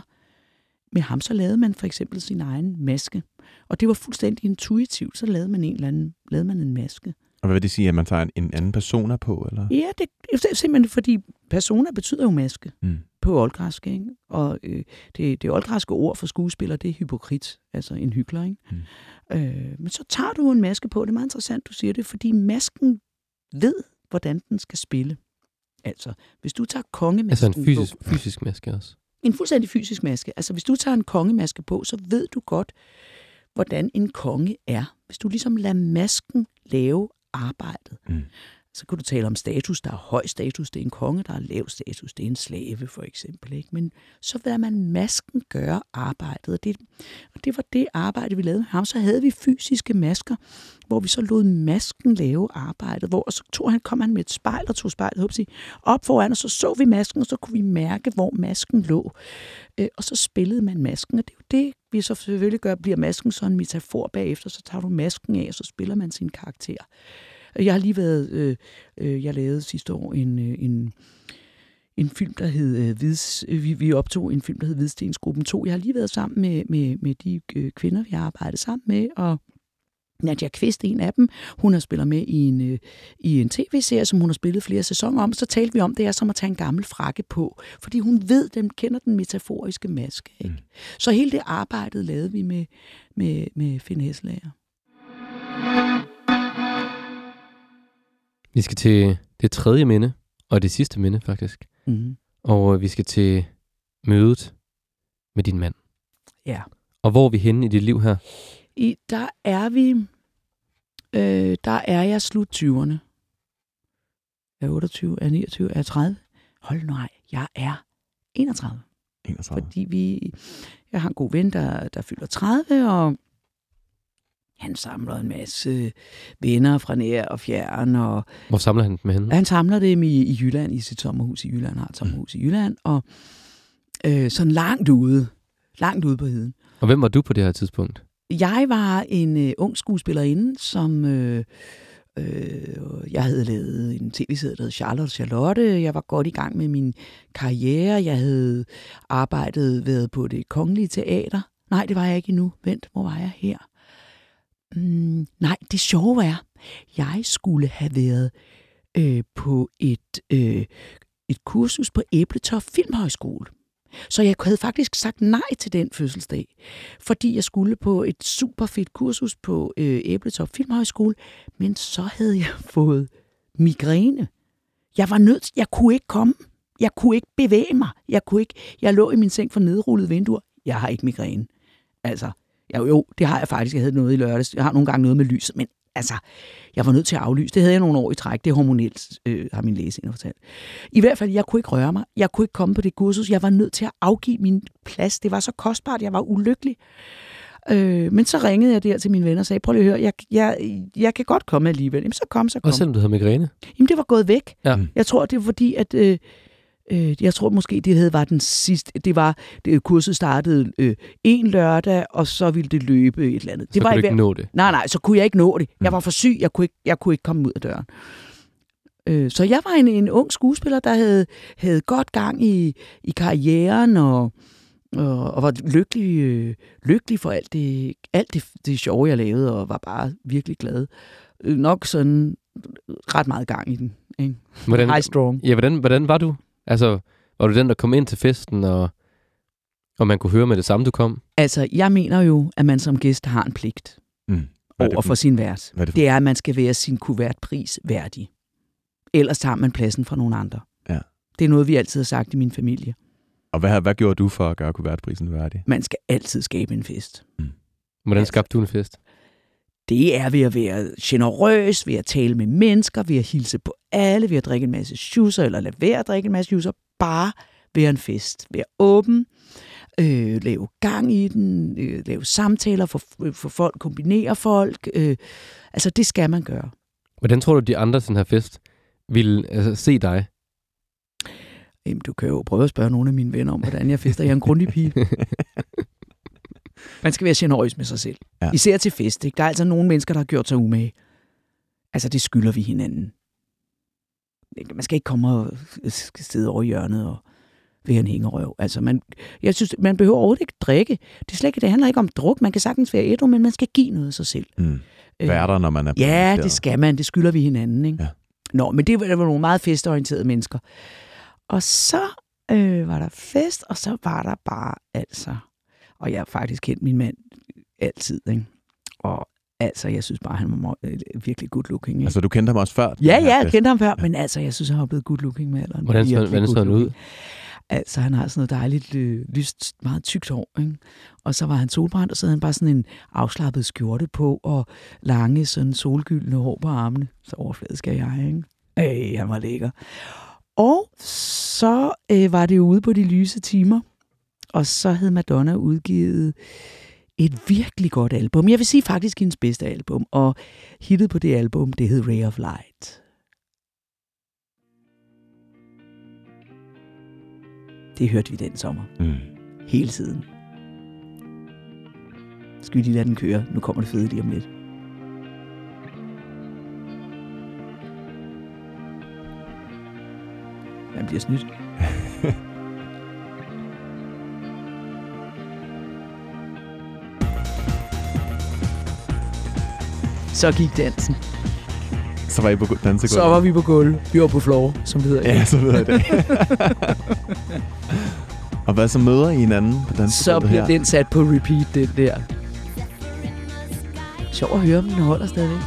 D: Med ham så lavede man for eksempel sin egen maske. Og det var fuldstændig intuitivt. Så lavede man en eller anden, lavede man en maske.
B: Og hvad vil det sige, at man tager en, en anden persona på? Eller?
D: Ja, det, det er simpelthen fordi persona betyder jo maske
B: Mm.
D: på oldgræsk, ikke? Og øh, det, det oldgræske ord for skuespiller, det er hypokrit, altså en hyggelig, ikke?
B: Mm.
D: Øh, men så tager du en maske på, det er meget interessant, du siger det, fordi masken ved, hvordan den skal spille. Altså, hvis du tager kongemasken
C: Altså en fysisk,
D: på,
C: fysisk maske også.
D: en fuldstændig fysisk maske. Altså, hvis du tager en kongemaske på, så ved du godt, hvordan en konge er. Hvis du ligesom lader masken lave arbejdet.
B: Mm.
D: Så kan du tale om status. Der er høj status, det er en konge. Der er lav status, det er en slave, for eksempel. Ikke? Men så lader man masken gøre arbejdet. Og det, og det var det arbejde, vi lavede med ham. Så havde vi fysiske masker, hvor vi så lod masken lave arbejdet. Hvor og så tog han, kom han med et spejl og tog spejlet op, jeg, op foran, og så så vi masken, og så kunne vi mærke, hvor masken lå. Øh, og så spillede man masken, og det er jo det, vi så selvfølgelig gør, bliver masken så en metafor bagefter, så tager du masken af, og så spiller man sin karakter. Jeg har lige været, øh, øh, jeg lavede sidste år en, øh, en, en film, der hed øh, Hvids, øh, vi, vi optog en film, der hed Hvidstensgruppen 2. Jeg har lige været sammen med, med, med de øh, kvinder, vi har arbejdet sammen med, og Nadia Kvist, en af dem, hun har spillet med i en, øh, i en tv-serie, som hun har spillet flere sæsoner om. Så talte vi om, det er som at tage en gammel frakke på, fordi hun ved, den kender den metaforiske maske. Ikke?
B: Mm.
D: Så hele det arbejdet lavede vi med, med, med Finn Hesselager.
C: Vi skal til det tredje minde, og det sidste minde faktisk.
D: Mm.
C: Og øh, vi skal til mødet med din mand.
D: Ja.
C: Og hvor er vi henne i dit liv her?
D: I, der er vi, øh, der er jeg slut 20'erne. Er jeg 28, er jeg 29, er jeg 30? Hold nu ej, jeg er 31.
B: 31.
D: Fordi vi, jeg har en god ven, der, der fylder 30, og han samler en masse venner fra nær og fjern, og
C: Hvor samler han dem med hende?
D: han samler dem i, i Jylland, i sit sommerhus i Jylland, har et sommerhus i Jylland, og øh, sådan langt ude, langt ude på heden.
C: Og hvem var du på det her tidspunkt?
D: Jeg var en øh, ung skuespillerinde, som øh, øh, jeg havde lavet en tv-serie, der hed Charlotte Charlotte. Jeg var godt i gang med min karriere. Jeg havde arbejdet været på det kongelige teater. Nej, det var jeg ikke endnu. Vent, hvor var jeg her? Mm, nej, det sjove er, jeg skulle have været øh, på et, øh, et kursus på Æbletop Filmhøjskole. Så jeg havde faktisk sagt nej til den fødselsdag, fordi jeg skulle på et super fedt kursus på øh, Æbletop Filmhøjskole, men så havde jeg fået migræne. Jeg var nødt jeg kunne ikke komme. Jeg kunne ikke bevæge mig. Jeg, kunne ikke, jeg lå i min seng for nedrullede vinduer. Jeg har ikke migræne. Altså, jeg, jo, det har jeg faktisk. Jeg havde noget i lørdags. Jeg har nogle gange noget med lyset, men altså, jeg var nødt til at aflyse. Det havde jeg nogle år i træk. Det er hormonelt, øh, har min læge senere fortalt. I hvert fald, jeg kunne ikke røre mig. Jeg kunne ikke komme på det kursus. Jeg var nødt til at afgive min plads. Det var så kostbart. Jeg var ulykkelig. Øh, men så ringede jeg der til mine venner og sagde, prøv lige at høre, jeg, jeg, jeg kan godt komme alligevel. Jamen, så kom, så kom.
C: Også selvom du havde migræne?
D: Jamen, det var gået væk.
C: Ja.
D: Jeg tror, det var fordi, at... Øh, øh, jeg tror måske, det havde var den sidste... Det var... Det, kurset startede øh, en lørdag, og så ville det løbe et eller andet.
C: Så
D: Det var
C: kunne du ikke nå det?
D: Nej, nej, så kunne jeg ikke nå det. Jeg
B: Mm.
D: var for syg, jeg kunne ikke, jeg kunne ikke komme ud af døren. Øh, så jeg var en, en ung skuespiller, der havde, havde godt gang i, i karrieren og, og, og var lykkelig, øh, lykkelig for alt det, alt det, det sjove, jeg lavede, og var bare virkelig glad. Øh, nok sådan ret meget gang i den. Ikke?
C: Hvordan,
D: High strong.
C: ja, hvordan, hvordan var du? Altså, var du den, der kom ind til festen, og, og man kunne høre med det samme, du kom?
D: Altså, jeg mener jo, at man som gæst har en pligt
B: Mm. Er
D: over for sin vært.
B: Hvad er det for?
D: Det er, at man skal være sin kuvertpris værdig. Ellers tager man pladsen fra nogle andre.
B: Ja.
D: Det er noget, vi altid har sagt i min familie.
B: Og hvad, hvad gjorde du for at gøre kuvertprisen værdig?
D: Man skal altid skabe en fest.
C: Hvordan
D: Altså-
C: skabte du en fest?
D: Det er ved at være generøs, ved at tale med mennesker, ved at hilse på alle, ved at drikke en masse schusser, eller lade være at drikke en masse schusser. Bare være en fest. Være åben, øh, lave gang i den, øh, lave samtaler for, for folk, kombinere folk. Øh, altså, det skal man gøre.
C: Hvordan tror du, de andre til den her fest ville altså, se dig?
D: Jamen, du kan jo prøve at spørge nogle af mine venner om, hvordan jeg fester. Jeg er en grundig pige. Man skal være generøs med sig selv.
B: Ja.
D: Især til fest. Ikke? Der er altså nogle mennesker, der har gjort sig umage. Altså, det skylder vi hinanden. Man skal ikke komme og sidde over hjørnet og være en hængerøv. Altså, man, jeg synes, man behøver overhovedet ikke drikke. Det, er slet ikke, det handler ikke om druk. Man kan sagtens være ædru, men man skal give noget af sig selv.
B: Mm. være der, når man er på
D: Ja, det skal man. Det skylder vi hinanden, ikke?
B: Ja.
D: Nå, men det var, det var nogle meget festorienterede mennesker. Og så øh, var der fest, og så var der bare altså... Og jeg har faktisk kendt min mand altid, ikke? Og altså, jeg synes bare, han var øh, virkelig good looking. Ikke?
B: Altså, du kendte ham også før?
D: ja, ja, jeg kendte ham før, men altså, jeg synes, han var blevet good looking med alderen.
C: Hvordan, hvordan så han ud?
D: Altså, han har sådan noget dejligt, øh, lyst, meget tykt hår, ikke? Og så var han solbrændt, og så havde han bare sådan en afslappet skjorte på, og lange, sådan solgyldne hår på armene. Så overfladisk er jeg, ikke? Ej, han var lækker. Og så øh, var det jo ude på de lyse timer, og så havde Madonna udgivet et virkelig godt album. Jeg vil sige faktisk hendes bedste album, og hittet på det album, det hed Ray of Light. Det hørte vi den sommer.
B: Mm.
D: Hele tiden. Skal vi lige lade den køre? Nu kommer det fede lige om lidt. Man bliver snydt. Så gik dansen.
B: Så var I på dansegulvet?
D: Så var vi på gulv. Vi var på floor, som det hedder.
B: Ja, så ved jeg det. og hvad så møder I hinanden på dansegulvet
D: Så bliver
B: her?
D: den sat på repeat, den der. Sjov at høre, om den holder stadigvæk.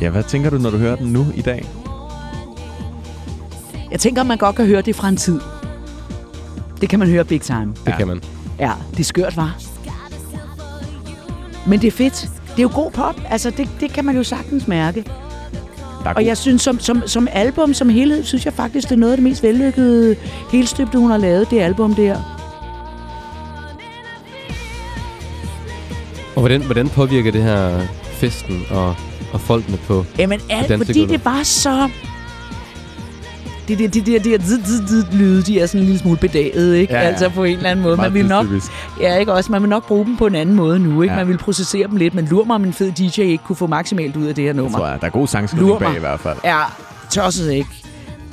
B: Ja, hvad tænker du, når du hører den nu i dag?
D: Jeg tænker, man godt kan høre det fra en tid. Det kan man høre big time.
C: Det
B: Ja.
C: kan man.
D: Ja, det er skørt, var. Men det er fedt. Det er jo god pop. Altså, det, det kan man jo sagtens mærke. Og jeg synes, som, som, som album, som helhed, synes jeg faktisk, det er noget af det mest vellykkede helstøbte, hun har lavet, det album der.
C: Og hvordan, hvordan påvirker det her festen og, og folkene på?
D: Jamen alt, fordi det var så... Det der, det der, det der zid, zid, zid, lyde, de er sådan en lille smule bedaget, ikke?
B: Ja.
D: Altså på en eller anden måde. Man vil nok, ja, ikke også? Man vil nok bruge dem på en anden måde nu, ikke?
B: Ja.
D: Man vil processere dem lidt, men lur mig, om en fed DJ ikke kunne få maksimalt ud af det her
B: Det
D: nummer.
B: tror jeg. Der er god sangskrivning bag i hvert fald.
D: Ja, tosset ikke.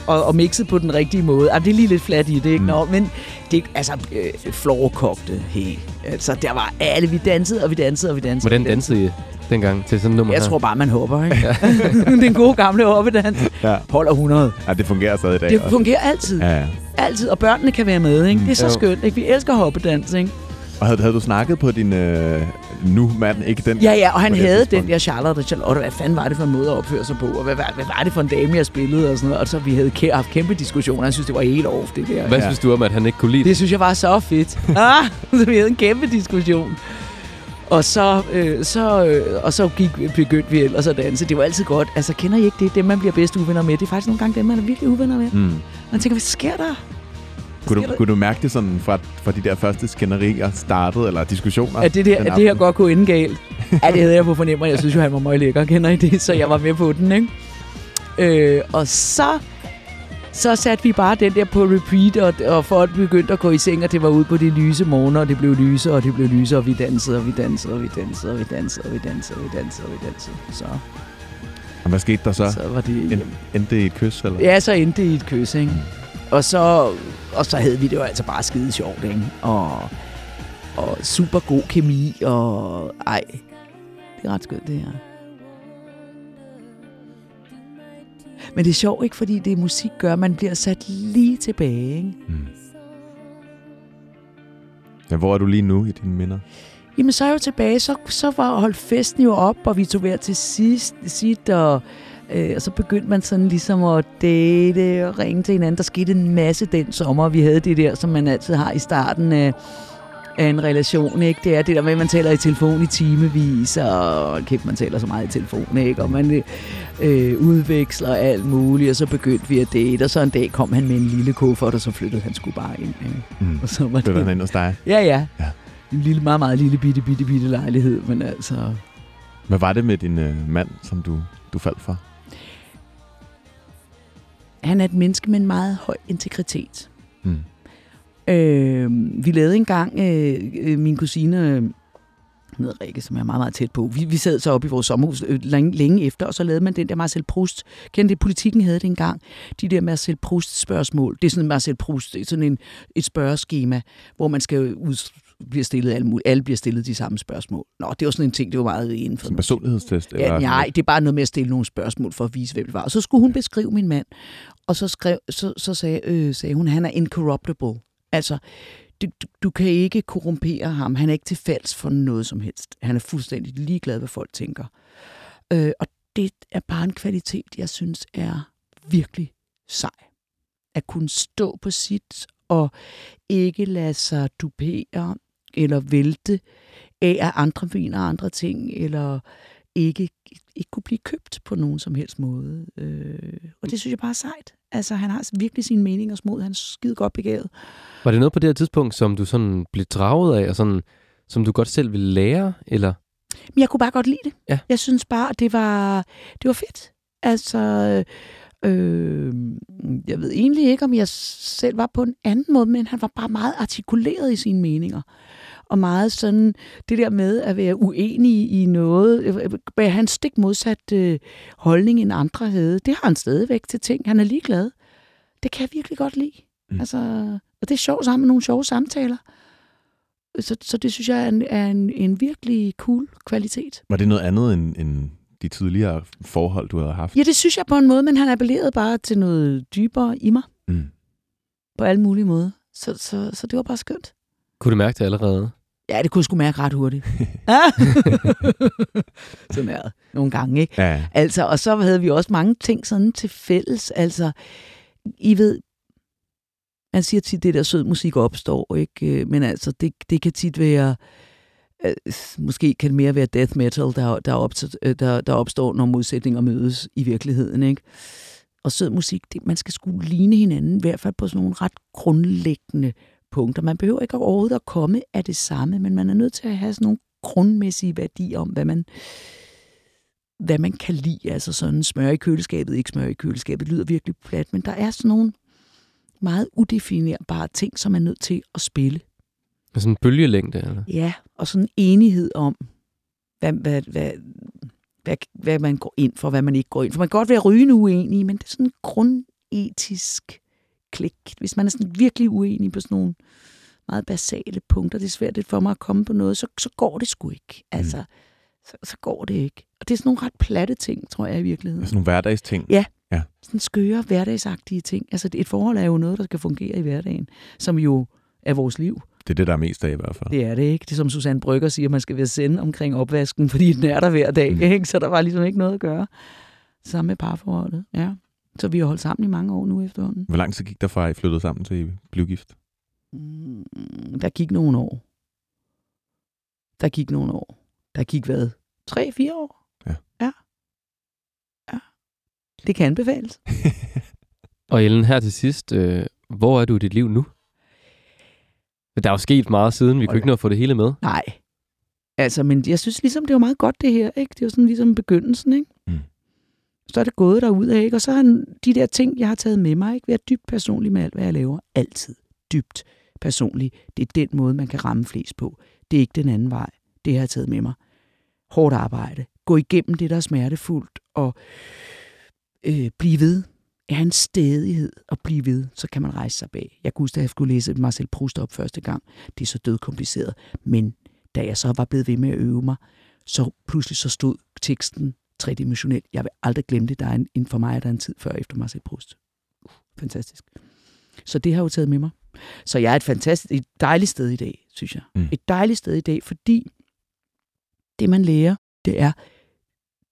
D: Og, og mixet på den rigtige måde. Altså, det er lige lidt flat i det, ikke?
B: Mm.
D: Mm. Nå, men det, altså, øh, florkogte, hey. Altså, der var alle, vi dansede, og vi dansede, og vi dansede.
C: Hvordan dansede I dengang til sådan nummer
D: Jeg
C: her?
D: tror bare, man hopper, ikke? den gode gamle hoppedans.
B: Ja.
D: Holder 100.
B: ja, det fungerer stadig i dag.
D: Det
B: også.
D: fungerer altid.
B: Ja, ja.
D: Altid. Og børnene kan være med, ikke? Det er så
C: Jo.
D: skønt, ikke? Vi elsker hoppedans, ikke?
B: Og havde, havde du snakket på din øh, nu mand, ikke den?
D: Ja, ja, og han
B: det
D: havde
B: tidspunkt?
D: den der Charlotte og Charlotte. Hvad fanden var det for en måde at opføre sig på? Og hvad, var- hvad var det for en dame, jeg spillede? Og sådan noget. Og så vi havde kæ- haft kæmpe diskussioner. Jeg synes, det var helt off, det der.
C: Hvad
B: Ja.
C: synes du om, at han ikke kunne lide det?
D: Det synes jeg var så fedt. Ah, så vi havde en kæmpe diskussion. Og så, øh, så, øh, og så gik, begyndte vi ellers at danse. Det var altid godt. Altså, kender I ikke det? Dem, man bliver bedst uvenner med. Det er faktisk nogle gange dem, man er virkelig uvenner med.
B: Mm.
D: Man tænker, hvad sker der?
B: Kunne, du, kunne du mærke det sådan fra, fra de der første skænderier startede, eller diskussioner?
D: At det, der, at det her godt kunne ende galt. Ja, det havde jeg på fornemmer. Jeg synes jo, han var meget lækker. Kender I det? Så jeg var med på den, ikke? Øh, og så, så satte vi bare den der på repeat, og, og folk begyndte at gå i seng, og det var ud på de lyse morgener, og det blev lyse, og det blev lyse, og vi dansede, og vi dansede, og vi dansede, og vi dansede, og vi dansede, og vi dansede, og vi dansede. Så,
B: Og hvad skete der så?
D: så var det...
B: En, endte det i et kys, eller?
D: Ja, så endte det i et kys, ikke? Og så, og så havde vi det jo altså bare skide sjovt, ikke? Og, og super god kemi, og ej, det er ret skønt, det her. Men det er sjovt, ikke? Fordi det musik gør, at man bliver sat lige tilbage, ikke?
B: Mm. Ja, hvor er du lige nu i dine minder?
D: Jamen, så er jeg jo tilbage, så, så var holdt festen jo op, og vi tog hver til sidst, sidst og, øh, og så begyndte man sådan ligesom at date og ringe til hinanden. Der skete en masse den sommer, vi havde det der, som man altid har i starten af, af en relation, ikke? Det er det der med, at man taler i telefon i timevis, og kæft, man taler så meget i telefon, ikke? Og man øh, udveksler alt muligt, og så begyndte vi at date, og så en dag kom han med en lille kuffert, og så flyttede han sgu bare ind, ikke?
B: Mm.
D: Og så var
B: Flytter han ind hos dig?
D: Ja, ja.
B: Ja.
D: En lille, meget, meget lille, bitte, bitte, bitte lejlighed, men altså...
B: Hvad var det med din øh, mand, som du, du faldt for?
D: Han er et menneske med en meget høj integritet.
B: Mm.
D: Øh, vi lavede engang, øh, øh, min kusine, øh, hedder Rikke, som er meget, meget tæt på. Vi, vi sad så oppe i vores sommerhus øh, længe, længe efter, og så lavede man den der Marcel Proust. Kendte det, politikken havde det engang. De der Marcel Proust-spørgsmål. Det er sådan en Marcel Proust, det er sådan en, et spørgeskema, hvor man skal ud, bliver stillet alle, mulige, alle bliver stillet de samme spørgsmål. Nå, det var sådan en ting, det var meget inden for
B: Som personlighedstest?
D: Ja, nej, det er bare noget med at stille nogle spørgsmål for at vise, hvem det var. Og så skulle hun beskrive min mand, og så, skrev, så, så sagde, øh, sagde hun, han er incorruptible. Altså, du, du, du kan ikke korrumpere ham. Han er ikke til falds for noget som helst. Han er fuldstændig ligeglad, hvad folk tænker. Øh, og det er bare en kvalitet, jeg synes er virkelig sej. At kunne stå på sit og ikke lade sig dupere eller vælte af, at andre mener andre ting, eller ikke, ikke kunne blive købt på nogen som helst måde. Øh, og det synes jeg bare er sejt. Altså, han har virkelig sine meninger smod. Han er skide godt begavet.
C: Var det noget på det her tidspunkt, som du sådan blev draget af, og sådan, som du godt selv ville lære, eller?
D: Men jeg kunne bare godt lide det.
C: Ja.
D: Jeg synes bare, at det var, det var fedt. Altså, øh, jeg ved egentlig ikke, om jeg selv var på en anden måde, men han var bare meget artikuleret i sine meninger. Og meget sådan, det der med at være uenig i noget, at han stik modsat øh, holdning end andre havde, det har han stadigvæk til ting. Han er ligeglad. Det kan jeg virkelig godt lide. Mm. Altså, og det er sjovt sammen med nogle sjove samtaler. Så, så det synes jeg er en, er en, en virkelig cool kvalitet.
B: Var det noget andet end, end de tidligere forhold, du havde haft?
D: Ja, det synes jeg på en måde, men han appellerede bare til noget dybere i mig.
B: Mm.
D: På alle mulige måder. Så, så, så det var bare skønt.
C: Kunne du mærke det allerede?
D: Ja, det kunne jeg sgu mærke ret hurtigt. sådan er det nogle gange, ikke?
B: Ja.
D: Altså, og så havde vi også mange ting sådan til fælles. Altså, I ved, man siger tit, det der sød musik opstår, ikke? Men altså, det, det kan tit være, øh, måske kan det mere være death metal, der, der, opstår, øh, der, der opstår, når modsætninger mødes i virkeligheden, ikke? Og sød musik, det, man skal skulle ligne hinanden, i hvert fald på sådan nogle ret grundlæggende punkter. Man behøver ikke overhovedet at komme af det samme, men man er nødt til at have sådan nogle grundmæssige værdier om, hvad man, hvad man kan lide. Altså sådan smør i køleskabet, ikke smør i køleskabet, lyder virkelig plat, men der er sådan nogle meget udefinerbare ting, som man er nødt til at spille.
C: Sådan en bølgelængde, eller?
D: Ja, og sådan en enighed om, hvad, hvad, hvad, hvad, hvad man går ind for, hvad man ikke går ind for. Man kan godt være rygende uenig, men det er sådan en grundetisk klik. Hvis man er sådan virkelig uenig på sådan nogle meget basale punkter, det er svært lidt for mig at komme på noget, så, så går det sgu ikke. Altså, mm. så, så går det ikke. Og det er sådan nogle ret platte ting, tror jeg i virkeligheden.
B: Sådan nogle hverdagsting.
D: Ja.
B: ja.
D: Sådan skøre, hverdagsagtige ting. Altså et forhold er jo noget, der skal fungere i hverdagen, som jo er vores liv.
B: Det er det, der er mest af i hvert fald.
D: Det er det ikke. Det er som Susanne Brygger siger, man skal være sende omkring opvasken, fordi den er der hver dag. Mm. Ikke? Så der var ligesom ikke noget at gøre. Sammen med parforholdet, ja. Så vi har holdt sammen i mange år nu efterhånden.
B: Hvor lang tid gik der fra, at I flyttede sammen til I blev gift?
D: Mm, der gik nogle år. Der gik nogle år. Der gik hvad? Tre, fire år?
B: Ja.
D: Ja. ja. Det kan anbefales.
C: Og Ellen, her til sidst, øh, hvor er du i dit liv nu? Der er jo sket meget siden, vi kunne ikke nå at få det hele med.
D: Nej. Altså, men jeg synes ligesom, det var meget godt det her, ikke? Det var sådan ligesom begyndelsen, ikke?
B: Mm.
D: Så er det gået derud af, ikke? Og så har de der ting, jeg har taget med mig, ikke? Været dybt personlig med alt, hvad jeg laver. Altid. Dybt personlig. Det er den måde, man kan ramme flest på. Det er ikke den anden vej. Det har jeg taget med mig. Hårdt arbejde. Gå igennem det, der er smertefuldt, og øh, blive ved. Er en stedighed at blive ved, så kan man rejse sig bag. Jeg kunne huske, at jeg skulle læse Marcel Proust op første gang. Det er så dødkompliceret. Men da jeg så var blevet ved med at øve mig, så pludselig så stod teksten tredimensionelt. Jeg vil aldrig glemme det. Der er en, for mig er der en tid før efter Marcel Proust. Fantastisk. Så det har jeg jo taget med mig. Så jeg er et fantastisk, et dejligt sted i dag, synes jeg.
B: Mm.
D: Et dejligt sted i dag, fordi det man lærer, det er,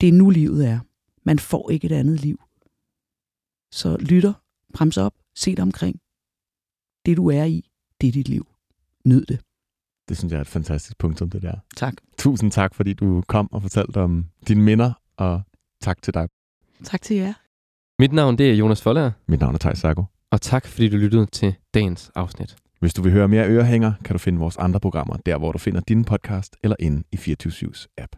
D: det er nu livet er. Man får ikke et andet liv. Så lytter, bremser op, se dig omkring. Det du er i, det er dit liv. Nyd det.
B: Det synes jeg er et fantastisk punktum, det der.
D: Tak.
B: Tusind tak, fordi du kom og fortalte om dine minder, og tak til dig.
D: Tak til jer.
C: Mit navn det er Jonas Folder,
B: Mit navn er Thijs Sarko.
C: og tak fordi du lyttede til dagens afsnit.
B: Hvis du vil høre mere Ørehænger, kan du finde vores andre programmer, der hvor du finder din podcast, eller inde i 24 app.